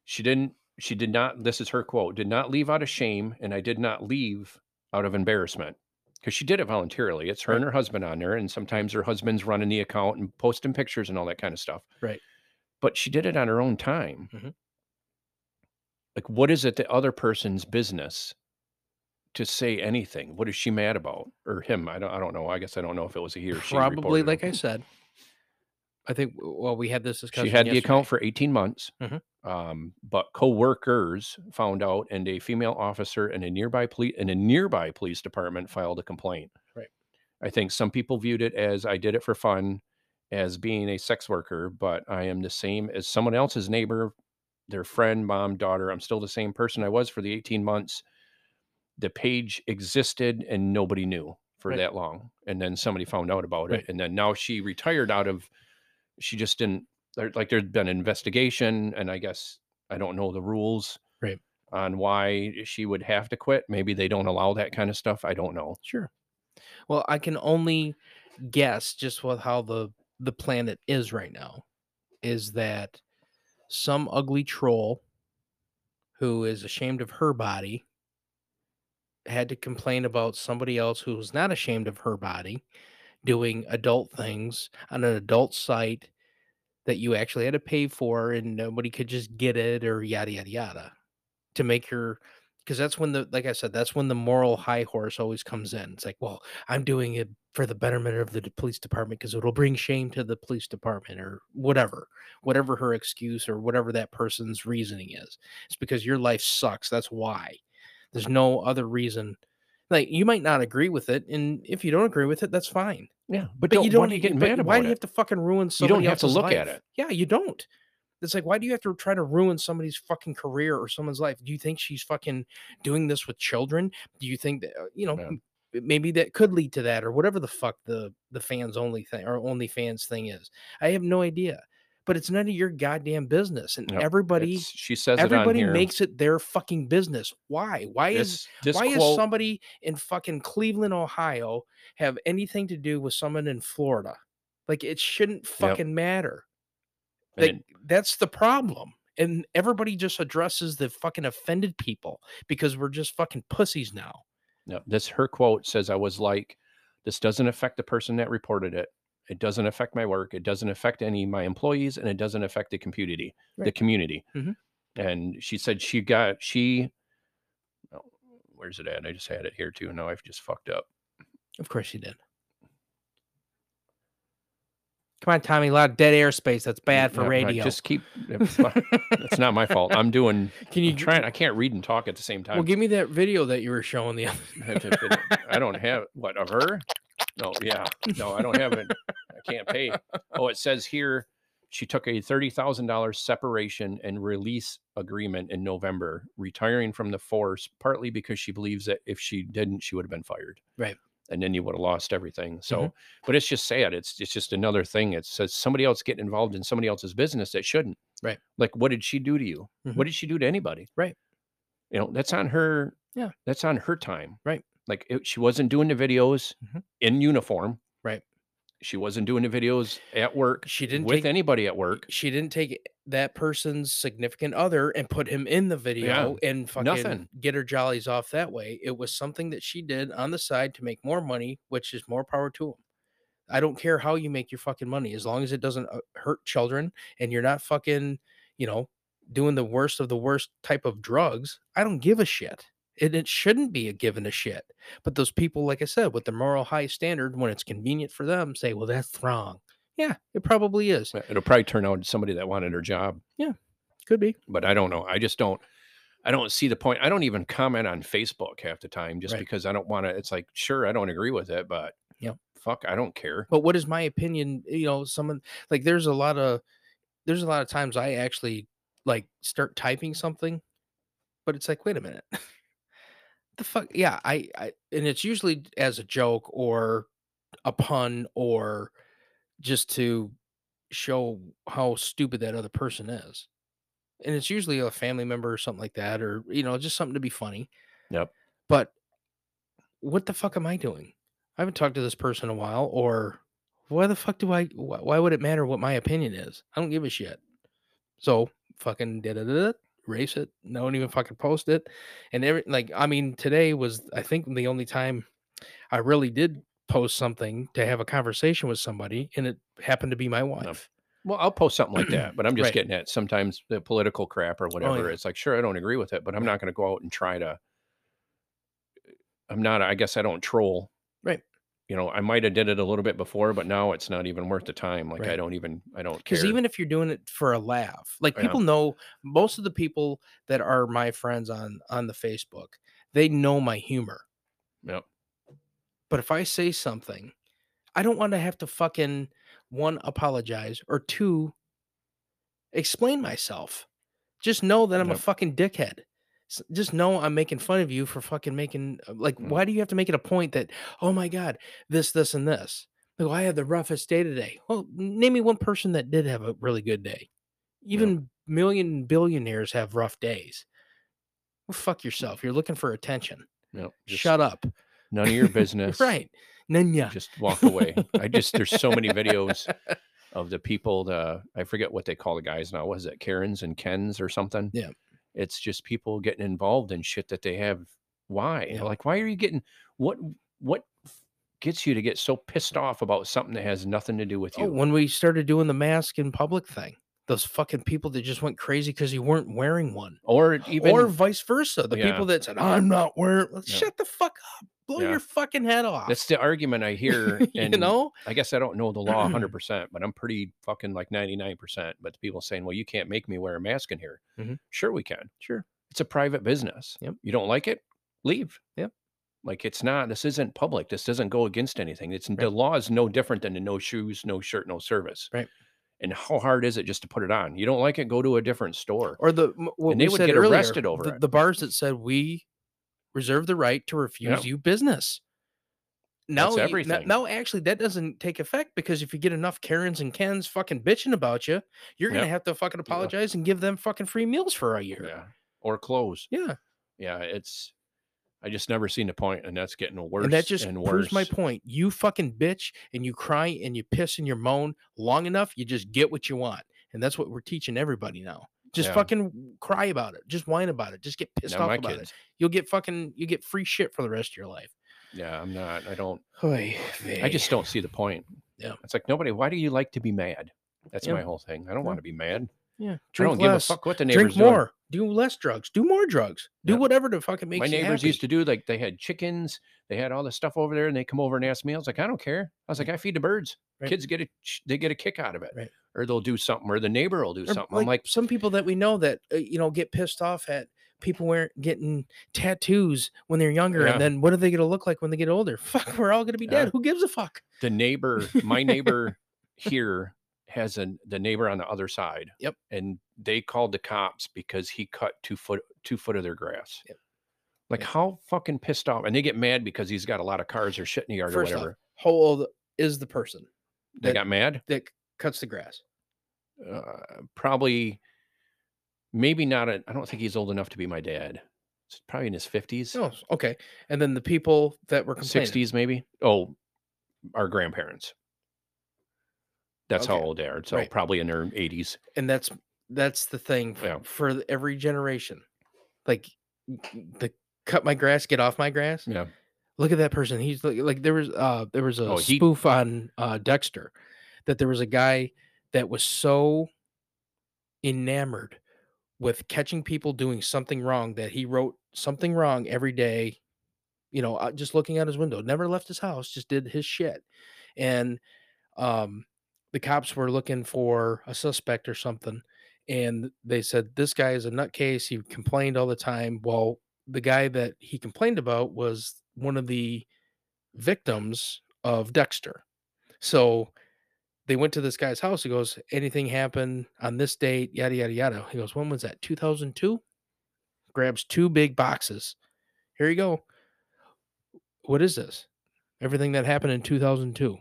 she didn't, she did not, this is her quote, did not leave out of shame and I did not leave out of embarrassment because she did it voluntarily. It's her and her husband on there, and sometimes her husband's running the account and posting pictures and all that kind of stuff. Right. But she did it on her own time. Mhm. Like, what is it the other person's business to say anything? What is she mad about, or him? I don't. I don't know. I guess I don't know if it was a he or she. Probably, like. I said. I think. Well, we had this discussion. she had the account for 18 months. Mhm. Um, but co-workers found out, and a female officer in a nearby police in a nearby police department filed a complaint. Right. I think some people viewed it as I did it for fun, as being a sex worker, but I am the same as someone else's neighbor, their friend, mom, daughter. I'm still the same person I was for the 18 months. The page existed and nobody knew for Right. that long. And then somebody found out about Right. it. And then now she retired out of, she just didn't, there, like there's been an investigation. And I guess I don't know the rules Right. on why she would have to quit. Maybe they don't allow that kind of stuff. I don't know. Sure. Well, I can only guess just with how the the planet is right now is that some ugly troll who is ashamed of her body had to complain about somebody else who was not ashamed of her body doing adult things on an adult site that you actually had to pay for and nobody could just get it or yada yada yada to make your because that's when the like I said, that's when the moral high horse always comes in. It's like, well, I'm doing it for the betterment of the police department because it'll bring shame to the police department or whatever, whatever her excuse or whatever that person's reasoning is. It's because your life sucks. That's why. There's no other reason. Like you might not agree with it, and if you don't agree with it, that's fine. Yeah. But, But don't, you don't. you getting mad about why do you have to fucking ruin somebody? You don't have to look at it. Yeah, you don't. It's like, why do you have to try to ruin somebody's fucking career or someone's life? Do you think she's fucking doing this with children? Do you think that uh, you know maybe that could lead to that or whatever the fuck the the fans only thing or only fans thing is? I have no idea, but it's none of your goddamn business. And Yep, everybody, she says it on everybody here. makes it their fucking business. Why? Why is this, this why quote, is somebody in fucking Cleveland, Ohio, have anything to do with someone in Florida? Like it shouldn't fucking matter. and Like that's the problem. And everybody just addresses the fucking offended people because we're just fucking pussies now. No, this her quote says, I was like, this doesn't affect the person that reported it. It doesn't affect my work. It doesn't affect any of my employees and it doesn't affect the community, the Right. community. Mhm. And she said she got, she, oh, where's it at? I just had it here too. Now I've just fucked up. Of course you did. Come on, Tommy. A lot of dead airspace. That's bad for radio. Just keep, (laughs) it's not, it's not my fault. I'm doing, Can you try? I can't read and talk at the same time. Well, give me that video that you were showing the other. If it- it- I don't have what of her. No, yeah, no, I don't have it. I can't pay. Oh, it says here she took a thirty thousand dollars separation and release agreement in November, retiring from the force partly because she believes that if she didn't, she would have been fired. Right. And then you would have lost everything. So, but it's just sad. It's it's just another thing. It says somebody else getting involved in somebody else's business that shouldn't. Right. Like, what did she do to you? Mhm. What did she do to anybody? Right. You know, that's on her. Yeah. That's on her time. Right. Like it, she wasn't doing the videos Mhm. in uniform. Right. She wasn't doing the videos at work She didn't with take anybody at work. she didn't take that person's significant other and put him in the video and fucking nothing. get her jollies off that way. It was something that she did on the side to make more money, which is more power to him. I don't care how you make your fucking money as long as it doesn't uh, hurt children and you're not fucking, you know, doing the worst of the worst type of drugs. I don't give a shit. And it shouldn't be a given a shit. But those people, like I said, with the moral high standard, when it's convenient for them, say, well, that's wrong. Yeah, it probably is. It'll probably turn out somebody that wanted her job, Yeah, Could be. but I don't know. I just don't. I don't see the point. I don't even comment on Facebook half the time just Right. because I don't want to. It's like, sure, I don't agree with it, but Yep. fuck, I don't care. But what is my opinion? You know, someone like there's a lot of there's a lot of times I actually like start typing something, but it's like, wait a minute. (laughs) the fuck yeah, I, I and it's usually as a joke or a pun or just to show how stupid that other person is. And it's usually a family member or something like that, or you know, just something to be funny. Yep. But what the fuck am I doing? I haven't talked to this person in a while, or why the fuck do I? Why, why would it matter what my opinion is? I don't give a shit. So fucking da da da erase it. Don't even fucking post it. And every like, I mean, today was I think the only time I really did post something to have a conversation with somebody, and it happened to be my wife. Well, I'll post something like that, (clears throat) but I'm just Right. Oh, getting at sometimes the political crap or oh, whatever. yeah. It's like, sure, I don't agree with it, but I'm not going to go out and try to. Uh, I'm not. I guess I don't troll. Right. You know, I might have did it a little bit before, but now it's not even worth the time. Like I don't even. I don't care. Because even if you're doing it for a laugh, like Yeah. people know most of the people that are my friends on on the Facebook, they know my humor. Yep. But if I say something, I don't want to have to fucking one apologize or two explain myself. Just know that I'm a fucking dickhead. Just know I'm making fun of you for fucking making uh, like Mm. why do you have to make it a point that oh my god this this and this like I had the roughest day today. Well, name me one person that did have a really good day. Even million billionaires have rough days. Well, fuck yourself. You're looking for attention. Just Shut up. None of your (laughs) business. right. Nanya. Just walk away. I just there's so many videos (laughs) of the people. The I forget what they call the guys now. Was it Karens and Kens or something? Yeah. It's just people getting involved in shit that they have. Why? Yeah. Like, why are you getting what? What gets you to get so pissed off about something that has nothing to do with oh, you? Oh, when we started doing the mask in public thing, those fucking people that just went crazy because you weren't wearing one, or even or vice versa. The Yeah. people that said, "I'm not wearing," Yeah. shut the fuck up, blow Yeah. your fucking head off. that's the argument I hear. (laughs) And you know, I guess I don't know the law 100%, (clears throat) but I'm pretty fucking like 99%. But the people saying, well, you can't make me wear a mask in here. Mhm. Sure, we can. sure, It's a private business. Yep. You don't like it? Leave. Yep. Like it's not, this isn't public. This doesn't go against anything. It's the law is no different than the no shoes, no shirt, no service. Right. And how hard is it just to put it on? You don't like it, go to a different store. or the And they would get earlier, arrested over the, it. the bars that said we reserve the right to refuse you business. Now, That's you- n- everything. now, actually, that doesn't take effect because if you get enough Karens and Kens fucking bitching about you, you're gonna have to fucking apologize and give them fucking free meals for a year. Yeah. Or clothes. Yeah. Yeah. It's, I just never seen a point, and that's getting worse. and that just and proves my point. You fucking bitch and you cry and you piss and you moan long enough, you just get what you want. And that's what we're teaching everybody now. Just Yeah. fucking cry about it. Just whine about it. Just get pissed off about kids. it. You'll get fucking you get free shit for the rest of your life. Yeah, I'm not. I don't. Oy I just don't see the point. Yeah. It's like nobody. Why do you like to be mad? That's Yeah. my whole thing. I don't Yeah. want to be mad. Yeah. I Drink don't give a less. fuck what the neighbors Drink doing. more. Do less drugs. Do more drugs. Do whatever to fucking make My neighbors happy. used to do like they had chickens, they had all this stuff over there, and they come over and ask me. I was like, I don't care. I was like, I feed the birds. Right. Kids get a they get a kick out of it, Right. Or they'll do something, or the neighbor will do something. I'm like, some people that we know that uh, you know get pissed off at people wearing getting tattoos when they're younger, Yeah. and then what are they going to look like when they get older? (laughs) Fuck, we're all going to be dead. Yeah. Who gives a fuck? the neighbor, my (laughs) neighbor here has an the neighbor on the other side. Yep. And they called the cops because he cut two foot two foot of their grass. Yep. Like Yeah. how fucking pissed off, and they get mad because he's got a lot of cars or shit in the yard First or off, whatever. how old is the person They that- got mad. that cuts the grass? uh, probably maybe not I don't think he's old enough to be my dad. It's probably in his 50s, Oh, okay. And then the people that were complaining. 60s maybe. Oh, our grandparents. That's how Okay. old they are. So Right. probably in their 80s. and that's that's the thing f- Yeah. for th- every generation. Like the cut my grass, get off my grass. Yeah. Look at that person. He's like, like there was uh there was a Oh, he- spoof on uh Dexter that there was a guy that was so enamored with catching people doing something wrong that he wrote something wrong every day you know uh, just looking out his window never left his house just did his shit. And um the cops were looking for a suspect or something and they said this guy is a nutcase he complained all the time. Well the guy that he complained about was one of the victims of dexter. So they went to this guy's house. He goes, anything happened on this date? Yada yada yada. He goes, when was that? 2002. Grabs two big boxes. Here you go. What is this? Everything that happened in 2002.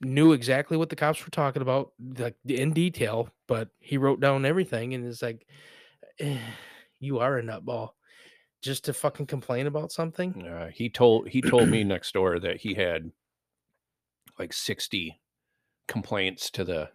Knew exactly what the cops were talking about, like in detail, but he wrote down everything, and it's like, eh, you are a nutball, just to fucking complain about something. Uh, he told he told me next door that he had like 60 complaints to the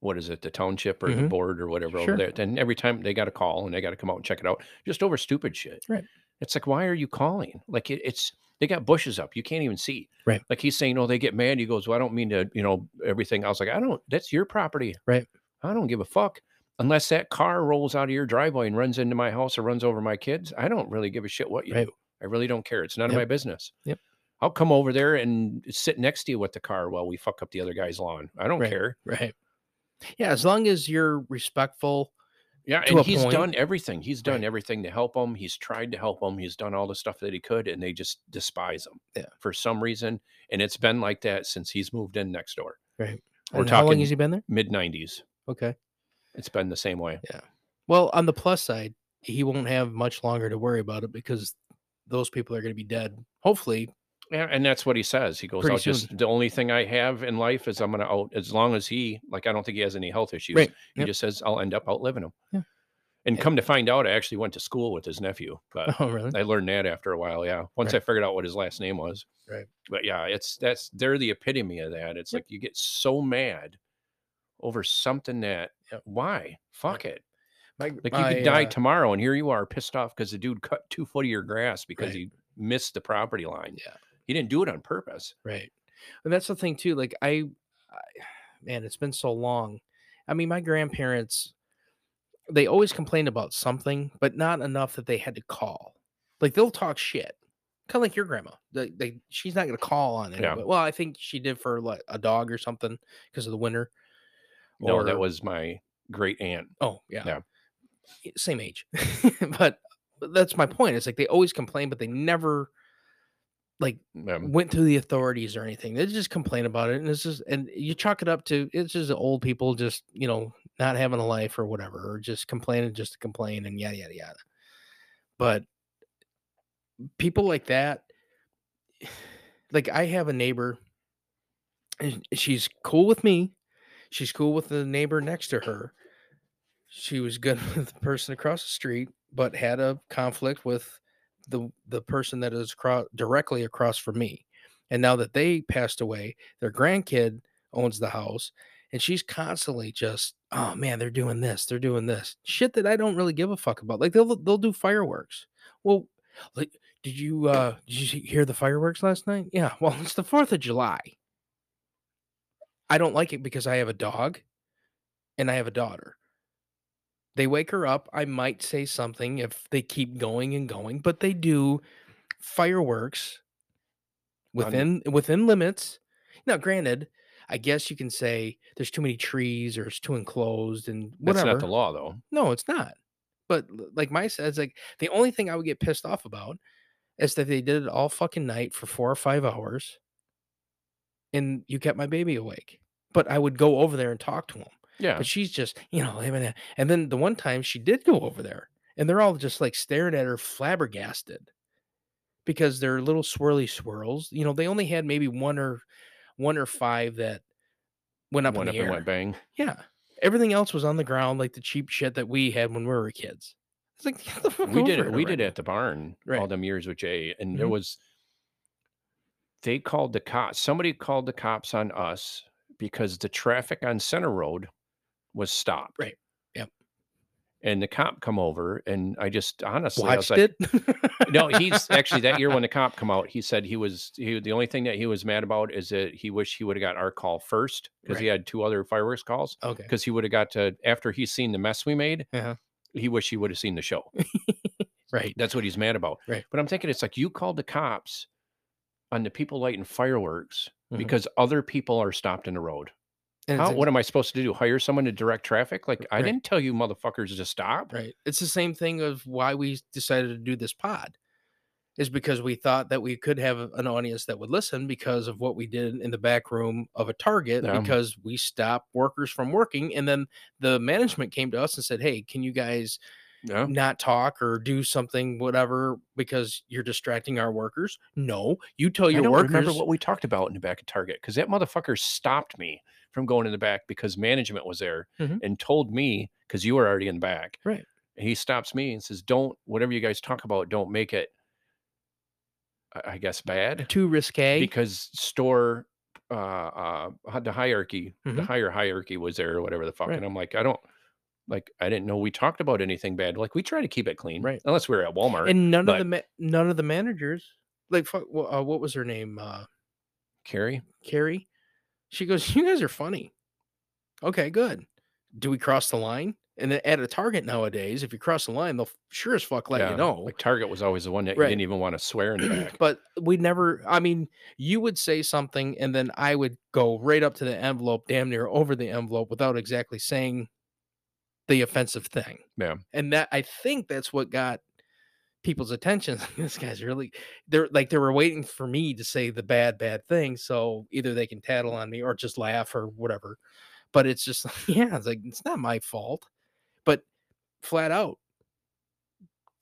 what is it the township or the Mhm. board or whatever Sure. over there and every time they got a call and they got to come out and check it out just over stupid shit Right. it's like why are you calling like it, it's they got bushes up you can't even see Right. like he's saying oh they get mad he goes well i don't mean to you know everything i was like i don't that's your property Right. i don't give a fuck unless that car rolls out of your driveway and runs into my house or runs over my kids i don't really give a shit what you Right. do i really don't care it's none of my business Yep. I'll come over there and sit next to you with the car while we fuck up the other guy's lawn. I don't Right. care. Right. Yeah, as long as you're respectful. Yeah, and he's point. done everything. He's done Right. everything to help them. He's tried to help them. He's done all the stuff that he could, and they just despise him. Yeah. For some reason, and it's been like that since he's moved in next door. Right. We're And how long has he been there? mid '90s. Okay. It's been the same way. Yeah. Well, on the plus side, he won't have much longer to worry about it because those people are going to be dead. Hopefully, Yeah, and that's what he says. He goes, Pretty "I'll just the only thing I have in life is I'm gonna out as long as he like I don't think he has any health issues. Right. He Yep. just says I'll end up outliving him." Yeah. And come to find out, I actually went to school with his nephew, but (laughs) oh really? I learned that after a while. Yeah, once Right. I figured out what his last name was. Right. But yeah, it's that's they're the epitome of that. It's Yep. like you get so mad over something that Yep. why fuck it. My, Like you my, could die uh, tomorrow, and here you are pissed off because the dude cut two foot of your grass because Right. he missed the property line. Yeah. He didn't do it on purpose. Right. And that's the thing too. Like I, I (sighs) man, it's been so long. I mean, my grandparents, they always complained about something, but not enough that they had to call. Like they'll talk shit. Kind of like your grandma. They, they, she's not going to call on it. Yeah. Well, I think she did for like a dog or something because of the winter. No, that was my great aunt. Oh, yeah. Yeah. Same age. (laughs) but that's my point. It's like they always complain, but they never like Um, went to the authorities or anything. They just complain about it, and it's just and you chalk it up to it's just old people just you know not having a life or whatever, or just complaining just to complain and yada yada yada. But people like that, like I have a neighbor, and she's cool with me. She's cool with the neighbor next to her. She was good (laughs) with the person across the street, but had a conflict with the the person that is across, directly across from me. And now that they passed away, their grandkid owns the house, and she's constantly just, oh man, they're doing this, they're doing this shit that I don't really give a fuck about. Like they'll they'll do fireworks. Well, like, did you uh did you hear the fireworks last night? Yeah. Well, it's the Fourth of July. I don't like it because I have a dog, and I have a daughter. They wake her up. I might say something if they keep going and going, but they do fireworks within within limits. Now, granted, I guess you can say there's too many trees or it's too enclosed and that's whatever. not the law, though. No, it's not. But like my says, like the only thing I would get pissed off about is that they did it all fucking night for four or five hours, and you kept my baby awake. But I would go over there and talk to him. Yeah, But she's just, you know. And then the one time she did go over there, and they're all just like staring at her, flabbergasted, because they're little swirly swirls. You know, they only had maybe one or one or five that went up went in up the and air. went bang. Yeah, everything else was on the ground, like the cheap shit that we had when we were kids. It's like (laughs) get the fuck we did it. We did it at the barn All them years with Jay, and there Mhm. was they called the cops. Somebody called the cops on us because the traffic on Center Road was stopped. Right. Yep. and the cop come over, and I just honestly I was Watched like, it. (laughs) no, he's actually that year when the cop come out, he said he was he the only thing that he was mad about is that he wished he would have got our call first because he had two other fireworks calls okay. because he would have got to after he's seen the mess we made. Uh-huh. He wished he would have seen the show. (laughs) Right. That's what he's mad about. Right. But I'm thinking it's like you called the cops on the people lighting fireworks Mhm. because other people are stopped in the road. And How, what am I supposed to do? Hire someone to direct traffic? Like I didn't tell you motherfuckers to stop. Right. It's the same thing of why we decided to do this pod. Is because we thought that we could have an audience that would listen because of what we did in the back room of a Target because we stopped workers from working and then the management came to us and said, "Hey, can you guys Yeah. not talk or do something whatever because you're distracting our workers?" No, you tell I your don't workers remember what we talked about in the back of Target because that motherfucker stopped me from going in the back because management was there Mhm. and told me because you were already in the back. Right. He stops me and says, "Don't whatever you guys talk about, don't make it, I- I guess, bad too risque. because store." Uh, uh, the hierarchy, the Mhm. higher hierarchy was there or whatever the fuck, Right. and I'm like, I don't, like, I didn't know we talked about anything bad. Like, we try to keep it clean, Right. Unless we are at Walmart. and none but- of the ma- none of the managers like fuck, uh, what was her name? Uh Carrie, Carrie. She goes, "You guys are funny." Okay, good. Do we cross the line? And then at a Target nowadays, if you cross the line, they'll sure as fuck let yeah, you know. like Target was always the one that Right. you didn't even want to swear in the (clears throat) back. but we never. I mean, you would say something, and then I would go right up to the envelope, damn near over the envelope, without exactly saying the offensive thing. Yeah. And that I think that's what got people's attention. (laughs) this guy's really they're like they were waiting for me to say the bad, bad thing. So either they can tattle on me or just laugh or whatever. But it's just (laughs) yeah, it's like it's not my fault. But flat out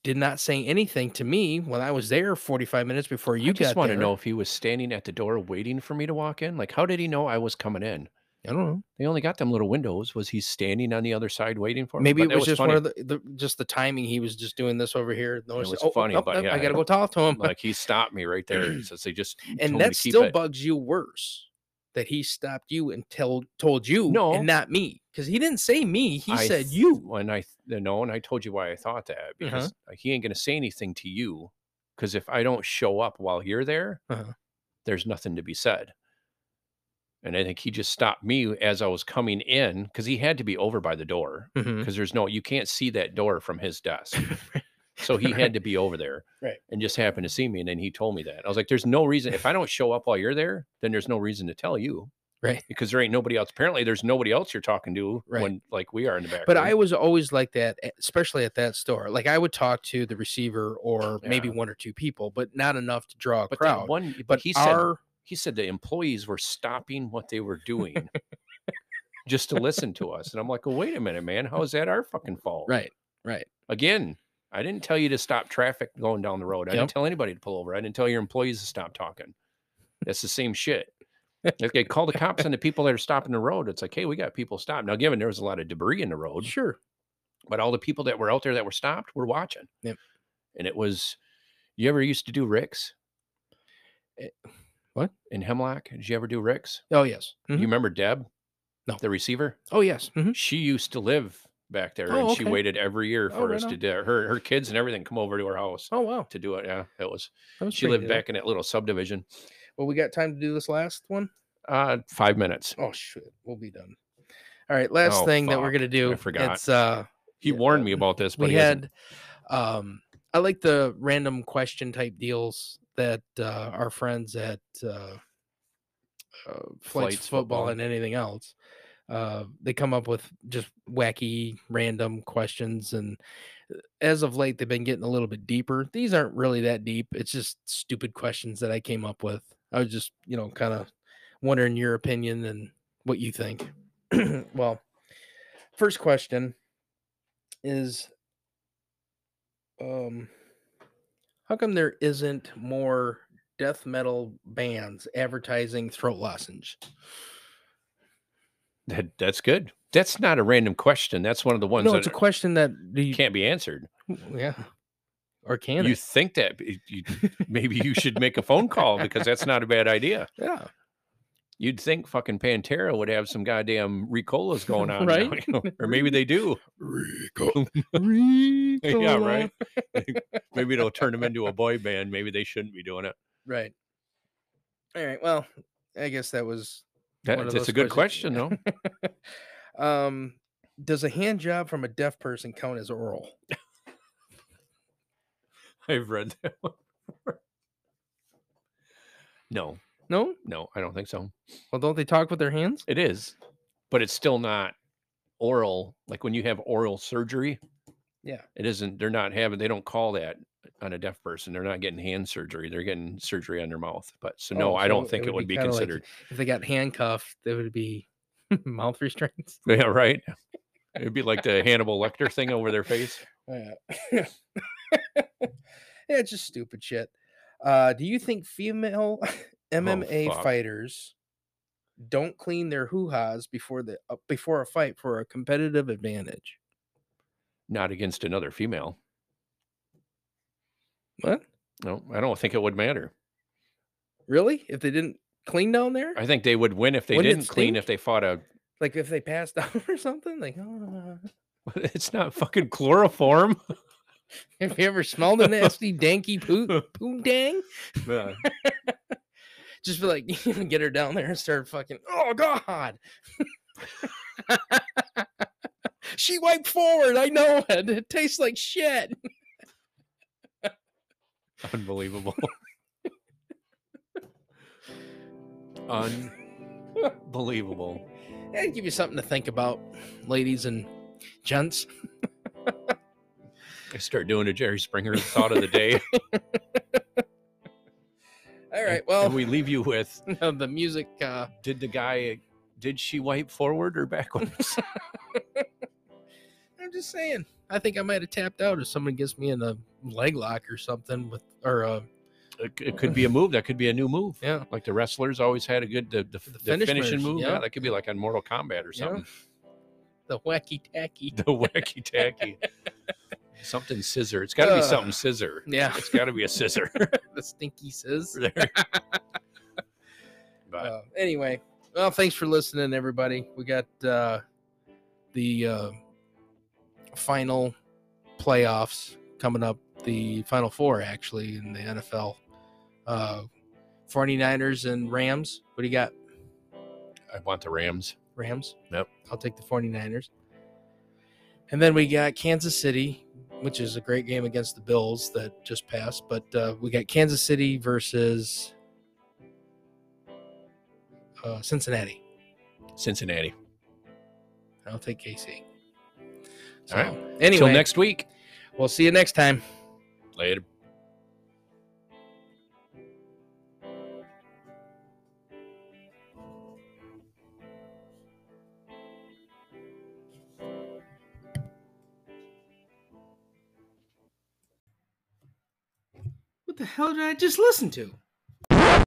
did not say anything to me when I was there 45 minutes before you I just want to know if he was standing at the door waiting for me to walk in. Like, how did he know I was coming in? I don't know. They only got them little windows. Was he standing on the other side waiting for me? Maybe But it was, just funny. one of the, the just the timing. He was just doing this over here. No, was funny, but I yeah, gotta go talk to him. like he stopped me right there. He (clears throat) says they just and that still it. bugs you worse that he stopped you and told told you No. and not me because he didn't say me. He I said you. When I no, and I told you why I thought that because Uh-huh. he ain't gonna say anything to you. Because if I don't show up while you're there, Uh-huh. there's nothing to be said. And I think he just stopped me as I was coming in because he had to be over by the door mm-hmm. because there's no you can't see that door from his desk. (laughs) So he had to be over there. Right. And just happened to see me. And then he told me that. I was like, there's no reason. If I don't show up while you're there, then there's no reason to tell you. Right. Because there ain't nobody else. Apparently, there's nobody else you're talking to Right. when like we are in the back. But room. I was always like that, especially at that store. Like I would talk to the receiver or maybe one or two people, but not enough to draw a but crowd. one but, but he said our he said the employees were stopping what they were doing (laughs) just to listen to us. And I'm like, well, wait a minute, man. How is that our fucking fault? right, right, Again, I didn't tell you to stop traffic going down the road. I Yep. didn't tell anybody to pull over. I didn't tell your employees to stop talking. That's the same shit. (laughs) Okay, call the cops on the people that are stopping the road. It's like, hey, we got people stopped. Now, given there was a lot of debris in the road, sure. but all the people that were out there that were stopped were watching. Yep. And it was, you ever used to do Rick's Eh, what? in Hemlock? Did you ever do Rick's? Oh yes. Mhm. You remember Deb? No. The receiver? Oh yes. mhm. She used to live back there Oh, and she waited every year Oh, for right us to on. do her her kids and everything come over to her house Oh wow. to do it. Yeah, it was That was she lived back in that little subdivision. Well, we got time to do this last one. Uh five minutes. Oh shit, we'll be done. All right, last Oh, thing that we're gonna do. I forgot. It's uh He Yeah, warned me about this, but we he hasn't. had um I like the random question type deals that uh our friends at uh, uh flights, Flights football, Football. and anything else. Uh, they come up with just wacky random questions and uh, as of late they've been getting a little bit deeper these aren't really that deep it's just stupid questions that i came up with i was just you know kind of wondering your opinion and what you think (clears throat) well first question is um how come there isn't more death metal bands advertising throat lozenge That, that's good. That's not a random question. That's one of the ones no that it's a question that you, can't be answered. Mm, yeah or can you it think that you, (laughs) maybe you should make a phone call because that's not a bad idea. yeah You'd think fucking Pantera would have some goddamn Ricolas going (laughs) on, now, Right? (laughs) you know, or maybe they do. Rico. (laughs) Yeah, right. Maybe it'll turn them into a boy band. Maybe they shouldn't be doing it. Right. All right. Well, I guess that was That, one of that's those a good questions. question, though. um does a hand job from a deaf person count as oral? I've read that one. before. No, No? no, I don't think so. Well, don't they talk with their hands? It is, but it's still not oral. Like when you have oral surgery, Yeah. it isn't. They're not having. They don't call that on a deaf person. They're not getting hand surgery. They're getting surgery on their mouth. But so no, Oh, I don't think it would would be be kinda like- considered. If they got handcuffed, they would be (laughs) mouth restraints. Yeah, right. It'd be like the Hannibal Lecter thing over their face. (laughs) Yeah. (laughs) yeah, it's just stupid shit. Uh, do you think female MMA fuck. fighters don't clean their hoo-has before the uh, before a fight for a competitive advantage? Not against another female. What? No, I don't think it would matter. Really? If they didn't clean down there? I think they would win if they Wouldn't didn't clean. If they fought a, Like if they passed (laughs) out or something? Like, oh. (laughs) it's not fucking chloroform. (laughs) have you ever smelled a nasty danky poo poo dang? Uh, Just be like, (laughs) get her down there and start fucking. Oh God! (laughs) she wiped forward. I know it. It tastes like shit. Unbelievable. (laughs) Unbelievable. I'd give you something to think about, ladies and gents. I start doing a Jerry Springer thought of the day. All right. and Well, we leave you with (laughs) the music. Uh, did the guy did she wipe forward or backwards? (laughs) I'm just saying. I think I might have tapped out if someone gets me in a leg lock or something with, or uh, it, it could be a move. That could be a new move. yeah, Like the wrestlers always had a good the, the, The the finish finishing move. yeah. Yeah, that could be like on Mortal Kombat or Yeah. something. the wacky tacky. The wacky tacky. (laughs) something scissor. It's got to be Uh, something scissor. Yeah, It's got to be a scissor. (laughs) the stinky there. (laughs) but Uh, anyway, well, thanks for listening, everybody. We got uh, the uh, final playoffs coming up, the final four actually in the NFL. Uh, 49ers and Rams. What do you got? I want the Rams. Rams? Yep. I'll take the 49ers. And then we got Kansas City, which is a great game against the Bills that just passed. But uh, we got Kansas City versus uh, Cincinnati. Cincinnati. I'll take KC. So, All right. Anyway, Till next week. we'll see you next time. Later. The hell did I just listen to?